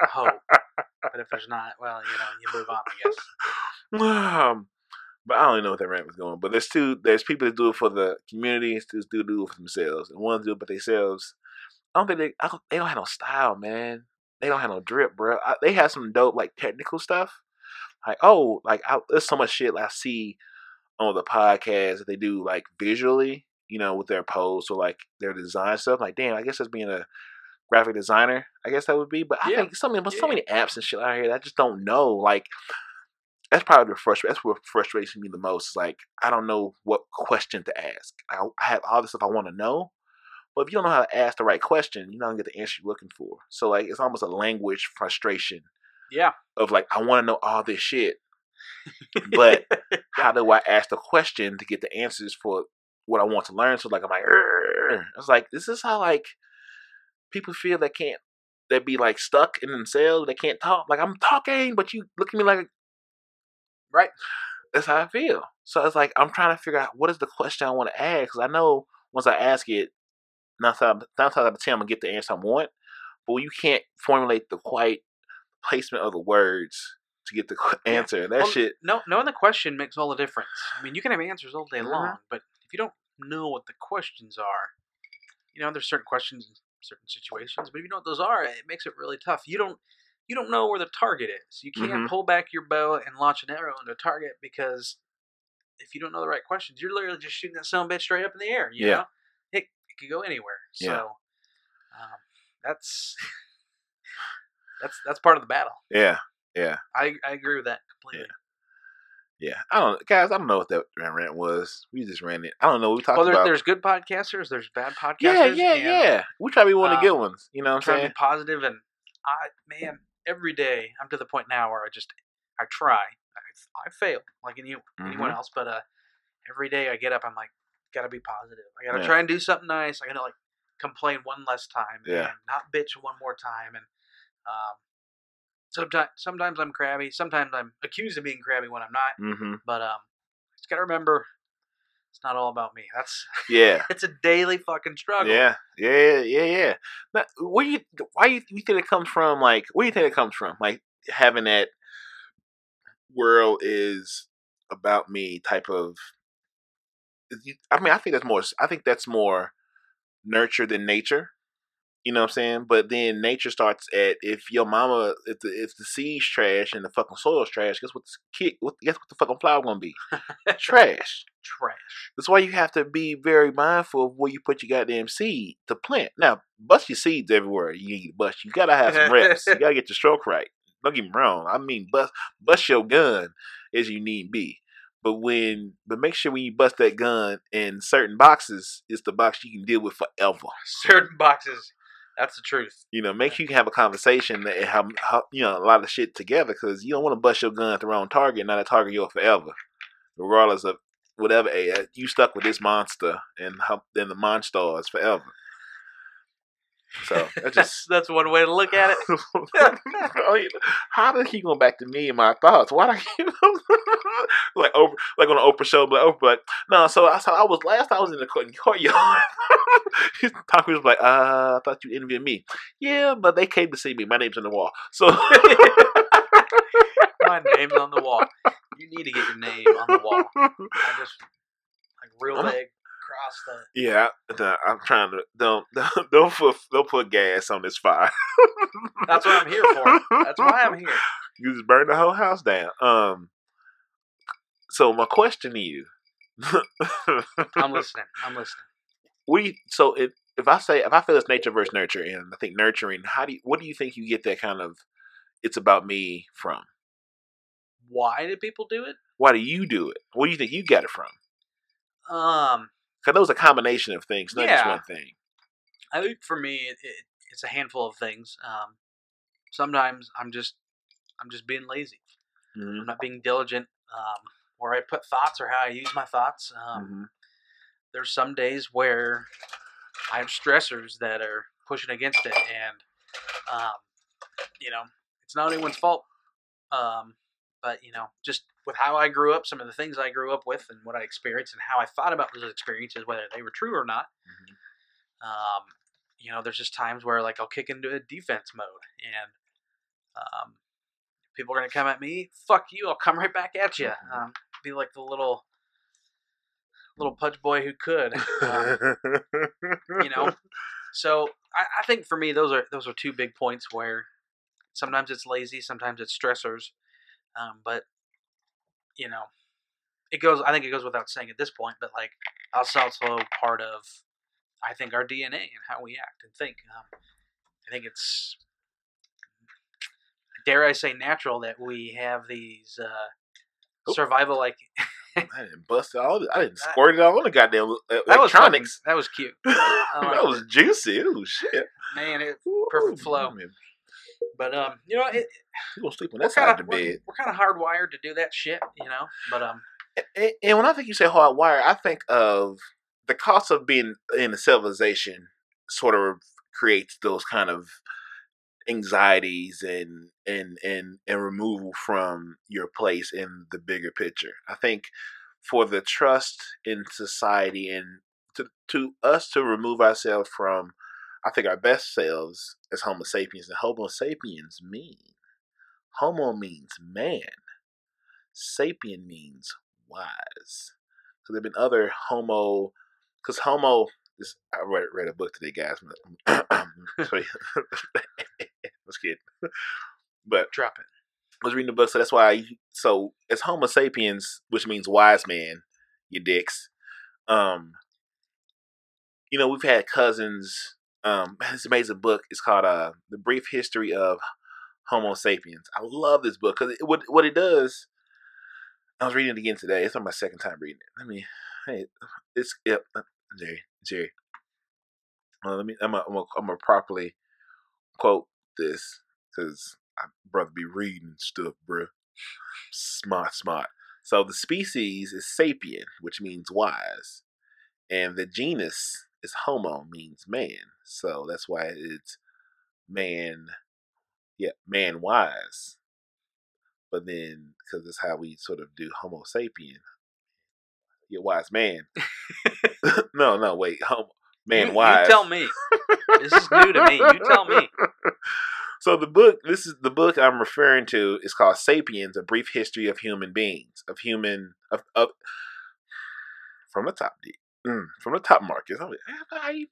D: I hope. But if there's not, well, you know, you move on, I guess. (laughs)
A: um, but I don't even know what that rant was going. But there's two. There's people that do it for the community. and There's do do it for themselves, and ones do it for themselves. I don't think they. I don't, they don't have no style, man. They don't have no drip, bro. I, they have some dope like technical stuff. Like oh, like I, there's so much shit I see on the podcast that they do like visually, you know, with their posts or like their design stuff. Like damn, I guess that's being a graphic designer. I guess that would be. But I
D: Yeah.
A: think so many, but so many apps and shit out here that I just don't know. Like that's probably the frustration. That's what frustrates me the most. Is like I don't know what question to ask. I, I have all this stuff I want to know, but if you don't know how to ask the right question, you're not gonna get the answer you're looking for. So like it's almost a language frustration
D: Yeah.
A: of like I want to know all this shit, but (laughs) how do I ask the question to get the answers for what I want to learn? So like I'm like, "Urgh." it's like this is how like people feel they can't that be like stuck in themselves. They can't talk. Like I'm talking, but you look at me like
D: Right.
A: that's how I feel. So it's like I'm trying to figure out what is the question I want to ask. Because I know once I ask it, nine times out of ten I'm gonna get the answer I want. But when you can't formulate the quite placement of the words to get the (laughs)
D: Yeah.
A: answer, that
D: Well,
A: shit.
D: No, knowing the question makes all the difference. I mean, you can have answers all day
A: Mhm.
D: long, but if you don't know what the questions are, you know, there's certain questions in certain situations, but if you know what those are, it makes it really tough. You don't, you don't know where the target is. You can't
A: Mhm.
D: pull back your bow and launch an arrow into a target because if you don't know the right questions, you're literally just shooting that son bitch straight up in the air. You
A: Yeah.
D: know, it, it could go anywhere. So,
A: Yeah.
D: um, that's (laughs) that's that's part of the battle.
A: Yeah, yeah,
D: I I agree with that completely.
A: yeah. I don't, guys. I don't know what that rant was. We just ran it. I don't know. We talked
D: Well, there,
A: about.
D: there's good podcasters. There's bad podcasters.
A: yeah, yeah,
D: and
A: yeah. We try to be one of the
D: um,
A: good ones. You know what I'm saying?
D: positive, and I, man, every day I'm to the point now where I just, I try. I, I fail like any, anyone
A: Mhm.
D: else, but uh, every day I get up, I'm like, gotta be positive. I gotta
A: Yeah.
D: try and do something nice. I gotta like complain one less time,
A: Yeah.
D: and not bitch one more time, and um, sometimes sometimes I'm crabby. Sometimes I'm accused of being crabby when I'm not.
A: Mm-hmm.
D: But um, just gotta remember, it's not all about me. That's
A: Yeah. (laughs)
D: it's a daily fucking struggle.
A: Yeah, yeah, yeah, yeah. Now, where you, why you, you think it comes from? Like, where do you think it comes from? Like having that world is about me type of. I mean, I think that's more. I think that's more nurture than nature. You know what I'm saying? But then nature starts at if your mama, if the if the seed's trash and the fucking soil's trash, guess what? The kid, what, guess what the fucking flower gonna be? (laughs) trash.
D: Trash.
A: That's why you have to be very mindful of where you put your goddamn seed to plant. Now, bust your seeds everywhere. You need to bust. You gotta have some reps. you (laughs) gotta get your stroke right. Don't get me wrong. I mean, bust bust your gun as you need be. But when, but make sure when you bust that gun in certain boxes, it's the box you can deal with forever.
D: Certain boxes. That's the truth.
A: You know, make sure you can have a conversation that have, you know a lot of shit together because you don't want to bust your gun at the wrong target. Not a target you're forever, regardless of whatever. eh, you stuck with this monster and then the monsters forever. So
D: That's
A: just
D: that's one way to look at it. (laughs)
A: How did he go back to me and my thoughts? Why did I keep (laughs) like over like on the Oprah show, but Oprah like no. So I saw I was last I was in the court- courtyard. (laughs) Talker was like, uh, I thought you interviewed me. Yeah, but they came to see me. My name's on the wall. So
D: My name's on the wall. You need to get your name on the wall. I just like real
A: I'm-
D: big
A: yeah, the- I'm trying to don't (laughs) don't don't put don't put gas on this fire.
D: That's what I'm here for. That's why I'm here. (laughs)
A: You just burn the whole house down. Um. So my question to you.
D: I'm (laughs) listening. I'm listening.
A: we so if if I say if I feel it's nature versus nurture, and I think nurturing, how do you, what do you think you get that kind of it's about me from?
D: Why do people do it?
A: Why do you do it? What do you think you got it from?
D: Um,
A: Because that was a combination of things, not just one thing.
D: I think for me, it, it, it's a handful of things. Um, sometimes I'm just, I'm just being lazy.
A: Mhm.
D: I'm not being diligent. Um, where I put thoughts or how I use my thoughts. Um,
A: Mhm.
D: there's some days where I have stressors that are pushing against it, and um, you know, it's not anyone's fault. Um, but you know, just with how I grew up, some of the things I grew up with, and what I experienced, and how I thought about those experiences, whether they were true or not. Um, you know, there's just times where like I'll kick into a defense mode, and um, people are gonna come at me. Fuck you! I'll come right back at you. Um, be like the little little pudge boy who could. Um, (laughs) you know so I, I think for me those are those are two big points where sometimes it's lazy sometimes it's stressors um, but you know it goes i think it goes without saying at this point but like that's also part of i think our dna and how we act and think um, i think it's dare i say natural that we have these uh, survival like (laughs)
A: I didn't bust it all. I didn't squirt it all on the goddamn uh,
D: that was fucking,
A: electronics.
D: that was cute (laughs)
A: that was juicy. Oh shit.
D: man it, Perfect
A: Ooh,
D: flow.
A: man.
D: But um you know it,
A: You gonna sleep on
D: we're
A: that side
D: kind
A: of the
D: we're,
A: bed?
D: we're kind of hardwired to do that shit, you know. But um,
A: And, and when I think you say hardwired, I think of the cost of being in a civilization sort of creates those kind of anxieties and and and and removal from your place in the bigger picture. I think for the trust in society and to to us to remove ourselves from I think our best selves as Homo sapiens and Homo sapiens mean Homo means man. Sapien means wise. So there've been other Homo, because Homo. This, I read, read a book today, guys. (coughs) Sorry, (laughs) let's get. But
D: drop it.
A: I was reading the book, so that's why. I, so as Homo sapiens, which means wise man. You dicks. Um, you know we've had cousins. Um, (laughs) this amazing book. It's called uh, "The Brief History of Homo Sapiens." I love this book because what what it does. I was reading it again today. It's on my second time reading it. Let me. Hey, it's yep. uh, Jerry, Jerry. Well, let me. I'm gonna I'm gonna- properly quote this because I brother be reading stuff, bruh. Smart, smart. So the species is sapien, which means wise, and the genus is Homo, means man. So that's why it's man. Yeah, man wise. But then, because that's how we sort of do Homo sapien, yeah, wise man. (laughs) (laughs) no, no, wait, Homo man
D: you,
A: wise.
D: You tell me. this is new to me. You tell me. (laughs)
A: So the book, this is the book I'm referring to, is called *Sapiens: A Brief History of Human Beings, of human, of, of from the top, D, mm, from the top, Marcus. I'm like, I,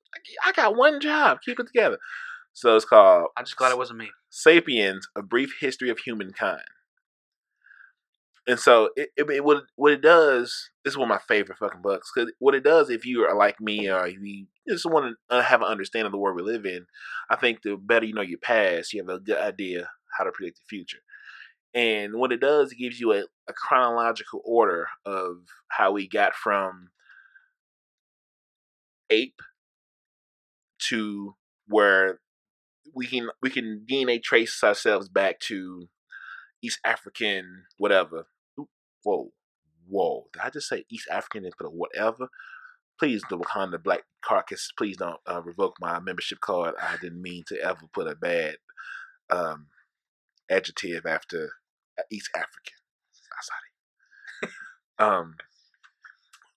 A: I got one job, keep it together. So it's called
D: I'm just glad it wasn't me.
A: *Sapiens: A Brief History of Humankind*. And so it, it, it what what it does. This is one of my favorite fucking books because what it does, if you are like me or you just want to have an understanding of the world we live in, I think the better you know your past, you have a good idea how to predict the future. And what it does, it gives you a, a chronological order of how we got from ape to where we can we can DNA trace ourselves back to East African whatever. Whoa, whoa! Did I just say East African and put a whatever? please, the Wakanda Black Caucus, please don't uh, revoke my membership card. I didn't mean to ever put a bad um, adjective after uh, East African. (laughs) Um,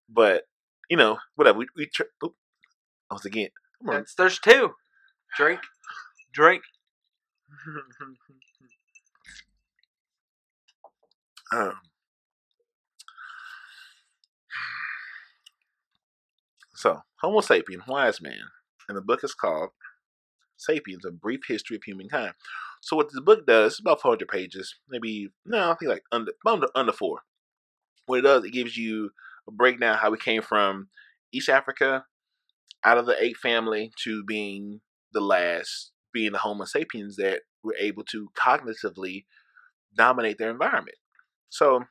A: but you know, whatever. We we tr- oop, once again. Come on.
D: That's, there's two. Drink. (sighs) Drink. (laughs)
A: Um, so, Homo sapien, wise man, and the book is called Sapiens: A Brief History of Humankind. So, what this book does, it's about 400 pages, maybe no, I think like under under under four. What it does, it gives you a breakdown how we came from East Africa, out of the ape family, to being the last, being the Homo sapiens that were able to cognitively dominate their environment. So,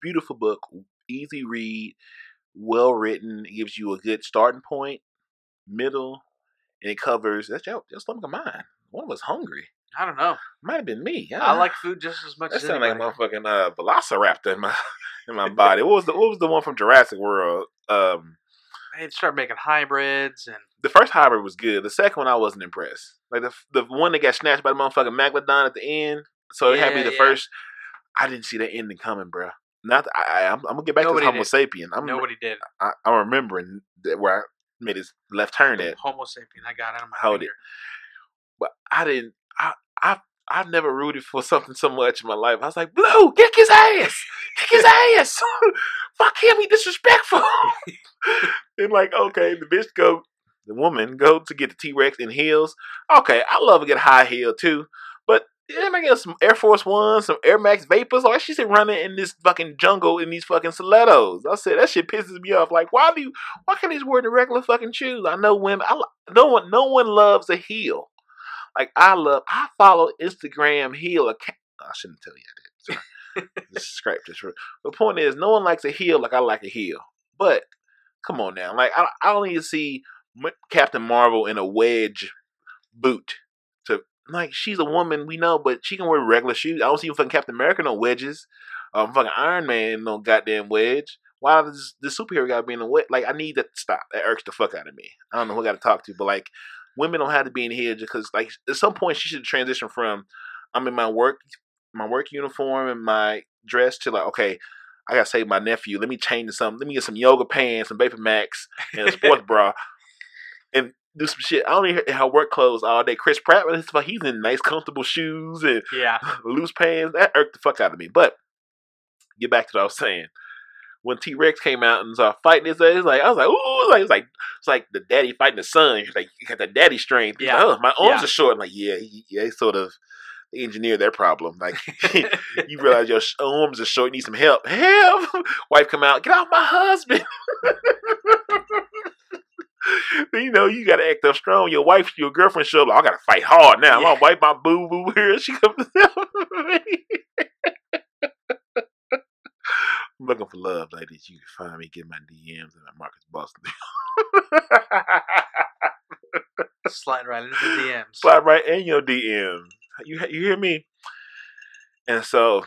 A: beautiful book, easy read, well written. Gives you a good starting point, middle, and it covers that's your, your stomach of mine. One was hungry.
D: I don't know.
A: Might have been me.
D: I like food just as much
A: that
D: as
A: sounded like
D: a
A: motherfucking uh, Velociraptor in my (laughs) in my body. What was the what was the one from Jurassic World? Um,
D: They started making hybrids and
A: the first hybrid was good. The second one I wasn't impressed. Like the the one that got snatched by the motherfucking Megalodon at the end. So it had to be the
D: yeah.
A: first. I didn't see that ending coming, bro. Not I, I I'm, I'm gonna get back
D: Nobody
A: to Homo
D: did.
A: sapien. I'm
D: nobody did.
A: I, I'm remembering that where I made his left turn at,
D: Homo sapien. I got it
A: Hold it. but I didn't. I I I've never rooted for something so much in my life. I was like, Blue, kick his ass, kick his ass. Fuck him, he disrespectful. (laughs) and like, okay, the bitch go, the woman go to get the T Rex in heels. Okay, I love to get high heel too, but. Yeah, I get some Air Force Ones, some Air Max Vapors. Like she's running in this fucking jungle in these fucking stilettos. I said that shit pisses me off. Like, why do you? Why can't these wear the regular fucking shoes? I know women. I no one. No one loves a heel. Like I love. I follow Instagram heel account. I shouldn't tell you that. Sorry. (laughs) Just scrape this. The point is, no one likes a heel like I like a heel. But come on now, like I, I don't even see Captain Marvel in a wedge boot. To like, she's a woman, we know, but she can wear regular shoes. I don't see fucking Captain America no wedges. Um, fucking Iron Man no goddamn wedge. Why does the superhero gotta be in a wedge? Like, I need that to stop. That irks the fuck out of me. I don't know who I gotta talk to, but like, women don't have to be in here just because, like, at some point she should transition from I'm in my work, my work uniform and my dress to like, okay, I gotta save my nephew. Let me change to something. Let me get some yoga pants, some Vapor Max, and a sports (laughs) bra, and do some shit. I don't even have work clothes all day. Chris Pratt, but he's in nice, comfortable shoes and
D: Yeah. (laughs)
A: loose pants. That irked the fuck out of me. But get back to what I was saying. When T Rex came out and started fighting his ass, like I was like, ooh, like it's like it's like the daddy fighting the son. He's like you got the daddy strength. He's
D: Yeah.
A: like, oh, my arms
D: Yeah.
A: are short. I'm like, yeah, he, yeah, he sort of engineered their problem. Like (laughs) you realize your arms are short, you need some help. Help! (laughs) Wife come out, get off my husband. (laughs) you know, you gotta act up strong. Your wife, your girlfriend show up, like, I gotta fight hard now. My
D: Yeah.
A: wife, my boo boo here. She comes I'm looking for love, ladies. You can find me, get my DMs and at Marcus Boston. (laughs)
D: Slide right into the DMs.
A: Slide right in your DM. You you hear me? And so,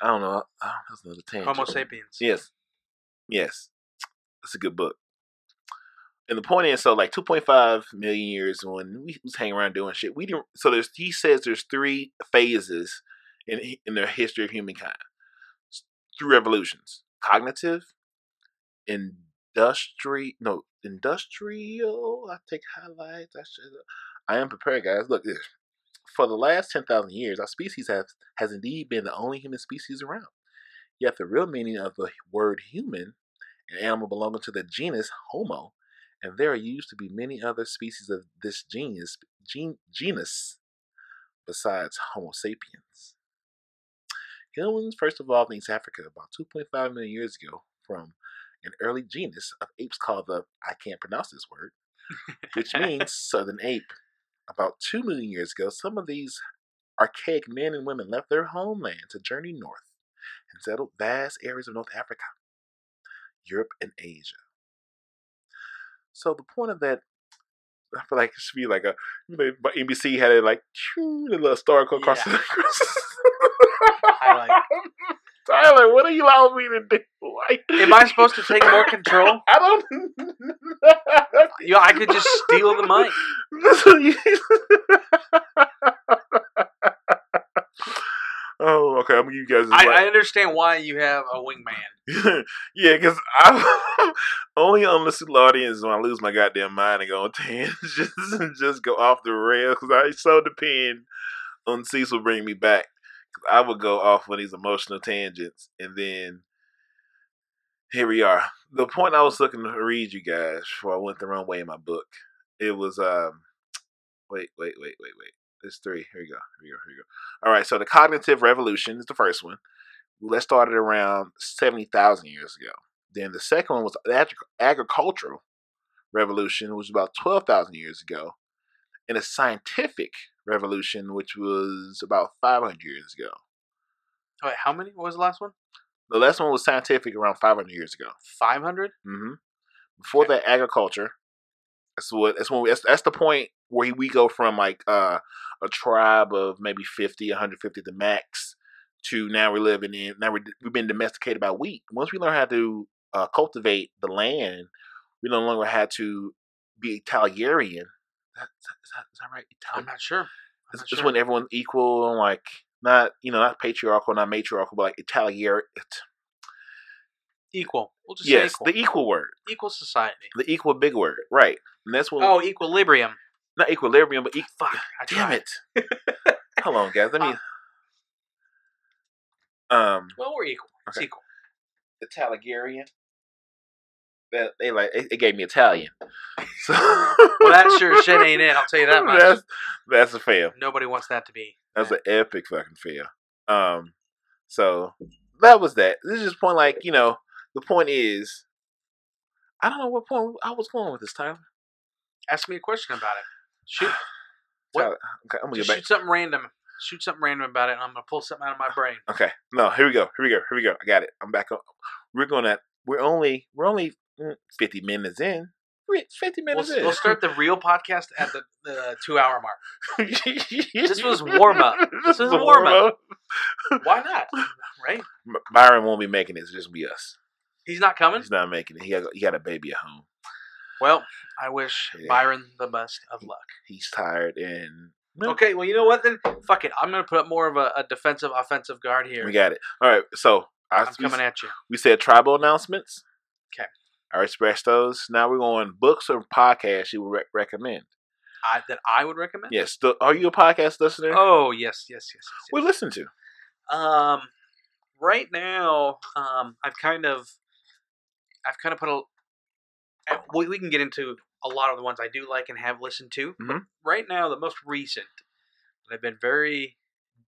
A: I don't know. That's another tangent.
D: Homo sapiens.
A: Yes. Yes. It's a good book. And the point is, so like 2.5 million years when we was hanging around doing shit, we didn't. So there's he says there's three phases in in the history of humankind. Three revolutions: cognitive, industry, no, industrial. I take highlights. I should. I am prepared, guys. Look, this. For the last 10,000 years, our species has, has indeed been the only human species around. Yet the real meaning of the word human, an animal belonging to the genus Homo, and there are used to be many other species of this genus, gen, genus besides Homo sapiens. Humans first evolved in East Africa about 2.5 million years ago from an early genus of apes called the, I can't pronounce this word, which (laughs) means southern ape. About 2 million years ago, some of these archaic men and women left their homeland to journey north and settled vast areas of North Africa, Europe, and Asia. So the point of that, I feel like it should be like a, you know, but NBC had it like, the little star across
D: Yeah.
A: the (laughs)
D: Highlight. (laughs)
A: Tyler, what are you allowing me to do? Like,
D: Am I supposed to take more control? (laughs)
A: I don't. (laughs)
D: You, I could just steal the mic.
A: oh, okay. I'm gonna give you guys.
D: I, I understand why you have a wingman.
A: yeah, because I only on the little audience when I lose my goddamn mind and go on tangents, just just go off the rails. Because I so depend on Cecil bringing me back. I would go off on these emotional tangents, and then here we are. The point I was looking to read you guys before I went the wrong way in my book. It was um. Wait, wait, wait, wait, wait. There's three. Here we go. Here we go. Here we go. All right. So the cognitive revolution is the first one. That started around seventy thousand years ago. Then the second one was the agricultural revolution, which was about twelve thousand years ago, and a scientific revolution, which was about five hundred years ago.
D: Wait, how many? What was the last one?
A: The last one was scientific around five hundred years ago.
D: Five hundred.
A: hmm Before
D: Okay.
A: that, agriculture. That's what. That's when. We, that's, that's the point where we go from like uh, a tribe of maybe 50, 150 the max, to now we're living in. Now we're, we've been domesticated by wheat. Once we learn how to uh, cultivate the land, we no longer had to be egalitarian. Is that, is that, is that right?
D: I'm not sure. I'm
A: It's,
D: not
A: it's
D: sure.
A: when everyone's equal and like not you know not patriarchal, not matriarchal, but like egalitarian.
D: equal. We'll just
A: Yes,
D: say equal.
A: the equal word,
D: equal society.
A: the equal big word, right? And that's what
D: Oh, equilibrium.
A: not equilibrium, but e-
D: Fuck. I
A: damn it. (laughs) Hold on, guys. Let me. Um,
D: Well, we're equal. It's
A: Okay.
D: equal.
A: Italian. They, they like it, it gave me Italian. (laughs) So
D: Well, that sure shit ain't it. I'll tell you that much.
A: That's that's a fail.
D: Nobody wants that to be.
A: That's an epic fucking fail. Um, so that was that. This is just point like you know the point is, I don't know what point I was going with this Tyler.
D: Ask me a question about it. Shoot. (sighs) What?
A: Tyler, okay, I'm gonna
D: Just
A: get back.
D: shoot something random. Shoot something random about it, and I'm gonna pull something out of my (sighs) brain.
A: Okay, no, here we go. Here we go. Here we go. I got it. I'm back up. We're gonna. We're only. We're only 50 minutes in. We're 50
D: We'll,
A: minutes in.
D: we'll start the real podcast at the, the two hour mark. (laughs)
A: this
D: was warm-up. This was warm-up. Why not? Right?
A: Byron won't be making it. It's just be us.
D: He's not coming.
A: He's not making it. He got, he got a baby at home.
D: Well, I wish
A: Yeah.
D: Byron the best of luck.
A: He's tired and
D: Okay, well, you know what then? Fuck it. I'm gonna put up more of a, a defensive, offensive guard here.
A: we got it. All right. So I,
D: I'm coming at you.
A: we said tribal announcements.
D: 'Kay.
A: I expressed those. Now we're going books or podcasts you would re- recommend.
D: I, that I would recommend.
A: Yes. The, are you a podcast listener?
D: Oh yes, yes, yes, yes.
A: We
D: yes.
A: listen to.
D: Um, right now, um, I've kind of, I've kind of put a. uh, We, we can get into a lot of the ones I do like and have listened to. But
A: Mhm.
D: right now, the most recent that I've been very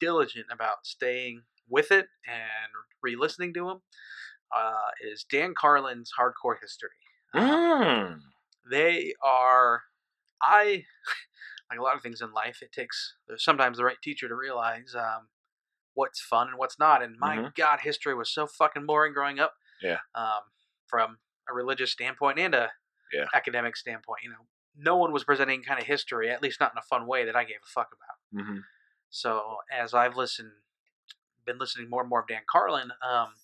D: diligent about staying with it and re-listening to them uh, is Dan Carlin's Hardcore History. Um,
A: Mm.
D: they are i (laughs) like a lot of things in life it takes sometimes the right teacher to realize um, what's fun and what's not and my
A: Mhm.
D: god history was so fucking boring growing up
A: Yeah.
D: um, from a religious standpoint and a
A: Yeah.
D: academic standpoint you know no one was presenting kind of history at least not in a fun way that i gave a fuck about
A: hmm
D: so as I've listened, been listening more and more of Dan Carlin, um,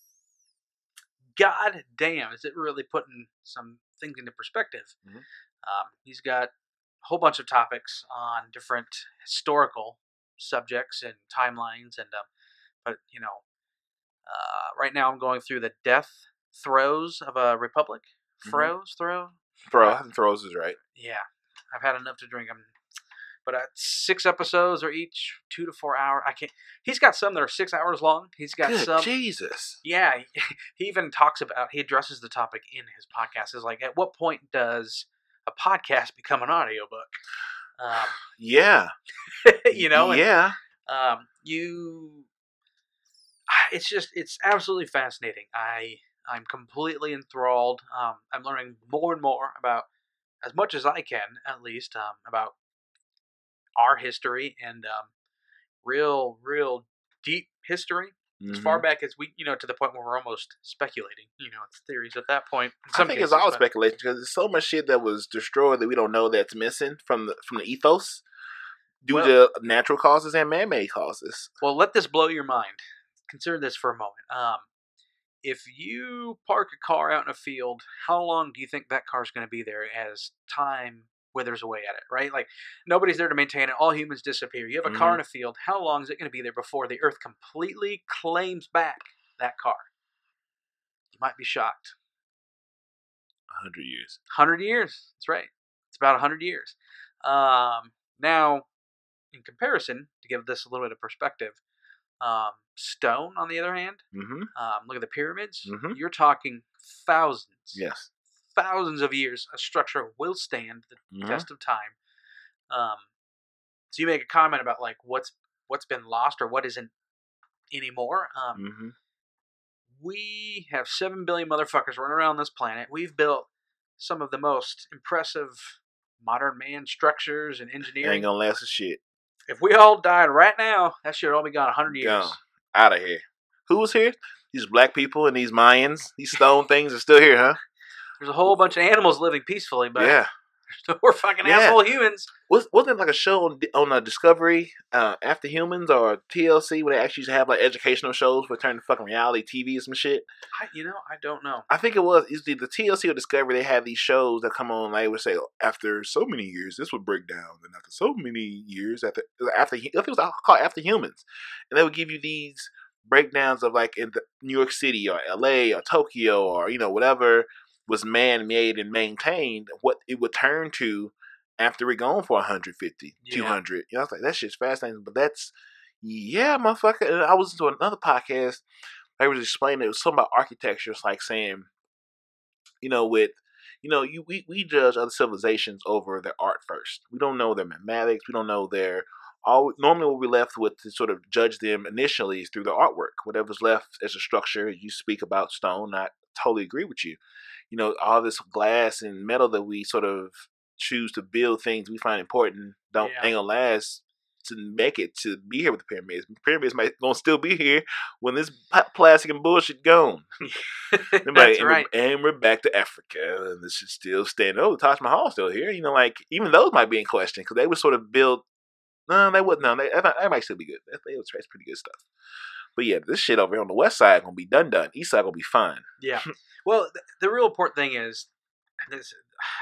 D: God damn, is it really putting some things into perspective?
A: Mhm.
D: Um, he's got a whole bunch of topics on different historical subjects and timelines, and um, but you know, uh, right now I'm going through the death throes of a republic.
A: Mhm.
D: Throes, throw,
A: Throw. I throws is right.
D: yeah, I've had enough to drink. I'm, but uh, six episodes are each two to four hour. I can't. He's got some that are six hours long. He's got
A: Good
D: some.
A: Jesus.
D: Yeah, he, (laughs) he even talks about. He addresses the topic in his podcast. Is like, at what point does a podcast become an audiobook? Um, (sighs)
A: Yeah. (laughs)
D: you know, and,
A: yeah.
D: um, you. It's just it's absolutely fascinating. I I'm completely enthralled. Um, I'm learning more and more about as much as I can, at least, um, about our history and um, real, real deep history as
A: Mhm.
D: far back as we, you know, to the point where we're almost speculating. You know, it's theories at that point. in
A: I think it's all
D: but-
A: speculation because there's so much shit that was destroyed that we don't know that's missing from the from the ethos due
D: Well-
A: to natural causes and man-made causes.
D: Well, let this blow your mind. consider this for a moment. Um, if you park a car out in a field, how long do you think that car's going to be there as time withers away at it, right? Like nobody's there to maintain it. All humans disappear. You have a car in a field. How long is it going to be there before the earth completely claims back that car? You might be shocked.
A: hundred years.
D: 100 years. That's right. It's about 100 years. Um, now, in comparison, to give this a little bit of perspective, um, stone, on the other hand,
A: Mm-hmm.
D: um, look at the pyramids.
A: Mhm.
D: You're talking thousands,
A: Yes.
D: Thousands of years. A structure will stand the
A: Mhm.
D: test of time. Um, so you make a comment about like what's what's been lost or what isn't anymore. Um,
A: Mm-hmm.
D: we have seven billion motherfuckers running around this planet. We've built some of the most impressive modern man structures and engineering.
A: Ain't gonna last a shit.
D: If we all died right now, that shit would all be gone hundred years.
A: Gone. Out of here. Who was here? These black people and these Mayans. These stone things are still here, huh?
D: There's a whole bunch of animals living peacefully, but
A: yeah. (laughs)
D: we're fucking
A: Yeah.
D: asshole humans.
A: Was wasn't it like a show on, on uh, Discovery, uh, After Humans or TLC, where they actually used to have like educational shows for turning to fucking reality TV and some shit?
D: I, you know, I don't know.
A: I think it was the TLC or Discovery. They had these shows that come on. Like, they would say after so many years, this would break down, and after so many years, after after I think it was called After Humans, and they would give you these breakdowns of like in the New York City or L.A. or Tokyo or you know whatever was man made and maintained, what it would turn to after we're gone for 150,
D: Yeah.
A: 200. You know, I was like, that shit's fascinating, but that's yeah, motherfucker. And I was into another podcast. They was explaining it was something about architecture. It's like saying, you know, with you know, you we, we judge other civilizations over their art first. We don't know their mathematics. We don't know their all. Normally, what we're left with to sort of judge them initially is through the artwork. Whatever's left as a structure. You speak about stone. I totally agree with you. You know, all this glass and metal that we sort of choose to build things we find important don't
D: Yeah.
A: ain't gonna last to make it to be here with the pyramids. Pyramids might gonna still be here when this plastic and bullshit gone. (laughs)
D: That's
A: And like, and
D: right.
A: We're, and we're back to Africa, and this is still standing. Oh, the Taj Mahal still here. You know, like even those might be in question because they were sort of built. No, they wouldn't. No, they, that, might, still be good. That, they was that's pretty good stuff. But yeah, this shit over here on the west side gonna be done done. East side gonna be fine.
D: Yeah. (laughs) Well, th- the real important thing is, this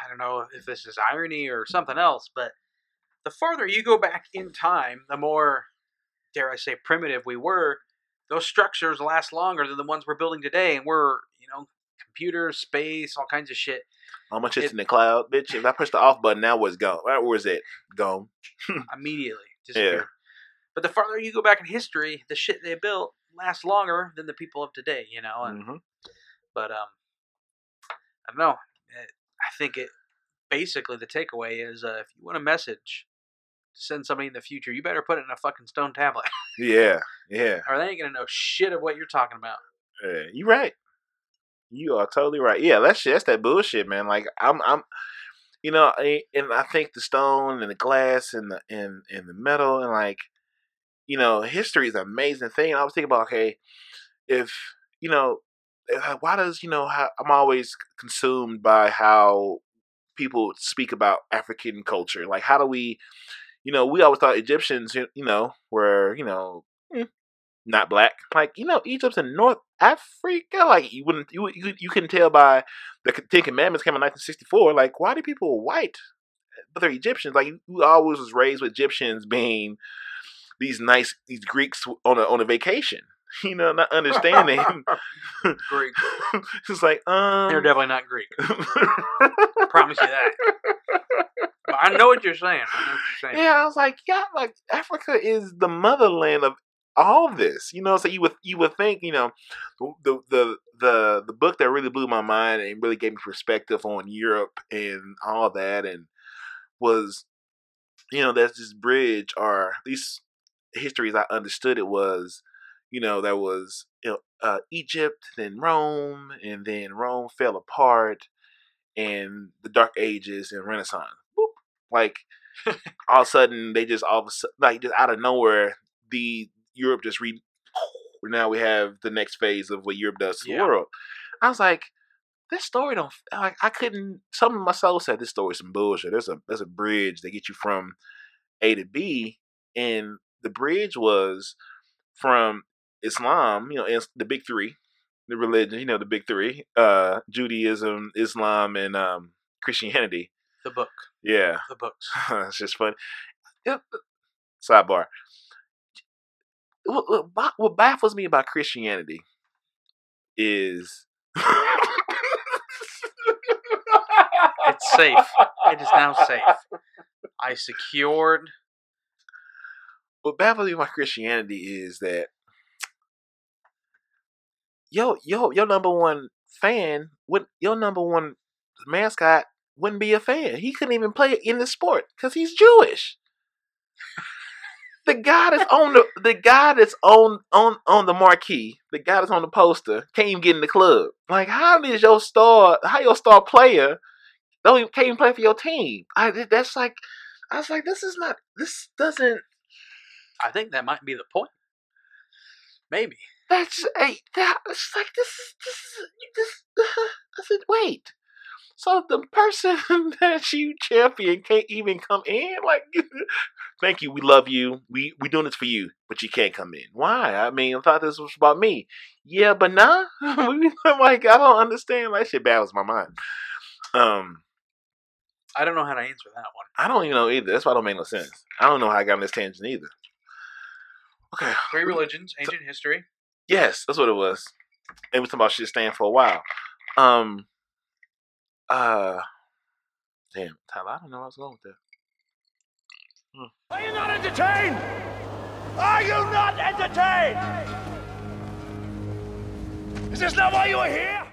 D: I don't know if this is irony or something else, but the farther you go back in time, the more, dare I say, primitive we were. Those structures last longer than the ones we're building today, and we're you know computers, space, all kinds of shit.
A: How much is in the cloud, bitch? If I push the off button, now where's gone? Right, where's it gone? (laughs)
D: immediately disappear. But the farther you go back in history, the shit they built lasts longer than the people of today, you know. And
A: hmm
D: but um, I don't know. Eh, I think it basically the takeaway is uh, if you want a message to send somebody in the future, you better put it in a fucking stone tablet,
A: Yeah, (laughs) yeah.
D: or they ain't gonna know shit of what you're talking about.
A: Yeah, you right. You are totally right. Yeah, that's that's that bullshit, man. Like I'm, I'm, you know, and I think the stone and the glass and the and and the metal and like, you know, history is an amazing thing. I was thinking about okay, if you know, uh, why does you know how I'm always consumed by how people speak about African culture. Like, how do we, you know, we always thought Egyptians, you know, were you know. eh, not black. Like you know, Egypt's in North Africa. Like you wouldn't, you you, you can tell by the Ten Commandments came in 1964. Like why do people white, but they're Egyptians? Like you always was raised with Egyptians being these nice these Greeks on a on a vacation. (laughs) You know, not understanding. (laughs)
D: Greek. (laughs)
A: it's like um.
D: They're definitely not Greek. I promise you that. But I know what you're saying. I know what you're saying.
A: Yeah, I was like, yeah, like Africa is the motherland of all this. You know, so you would you would think, you know, the the the the book that really blew my mind and really gave me perspective on Europe and all that, and was, you know, there's this bridge or at least history as I understood it was, you know, there was uh, Egypt, then Rome, and then Rome fell apart, and the Dark Ages and Renaissance. Boop. Like all of a sudden they just all of a sudden like just out of nowhere the Europe just re now we have the next phase of what Europe does to
D: Yeah.
A: the world. I was like, this story don't like I couldn't some of my soul said this story is some bullshit. There's a there's a bridge that gets you from A to B and the bridge was from Islam, you know, the big three, the religion, you know, the big three, uh, Judaism, Islam, and um, Christianity.
D: The book.
A: Yeah,
D: The books. (laughs)
A: it's just funny. Yep. Sidebar. What, what, what baffles me about Christianity is
D: It's safe. It is now safe. I (laughs) secured.
A: What baffles me about Christianity is that yo yo your number one fan would your number one mascot wouldn't be a fan. He couldn't even play in the sport because he's Jewish. the guy that's on the the guy that's on on on the marquee, the guy that's on the poster, can't even get in the club. Like, how is your star, how your star player don't even, can't even play for your team? I that's like, I was like, this is not, this doesn't.
D: I think that might be the point. Maybe.
A: That's a That's like this is this is this. (laughs) I said, wait. So the person (laughs) that you champion can't even come in. Like, (laughs) thank you, we love you. We we doing this for you, but you can't come in. Why? I mean, I thought this was about me. Yeah, but nah. Like, I don't understand. That shit baffles my mind. Um,
D: I don't know how to answer that one.
A: I don't even know either. That's why it don't make no sense. I don't know how I got on this tangent either. Okay. (sighs)
D: Three religions, ancient history.
A: Yes, that's what it was. And we talking about shit staying for a while. Um uh damn, Tyler, I don't know where I was going with that.
E: Are you not entertained? Are you not entertained? Is this not why you are here?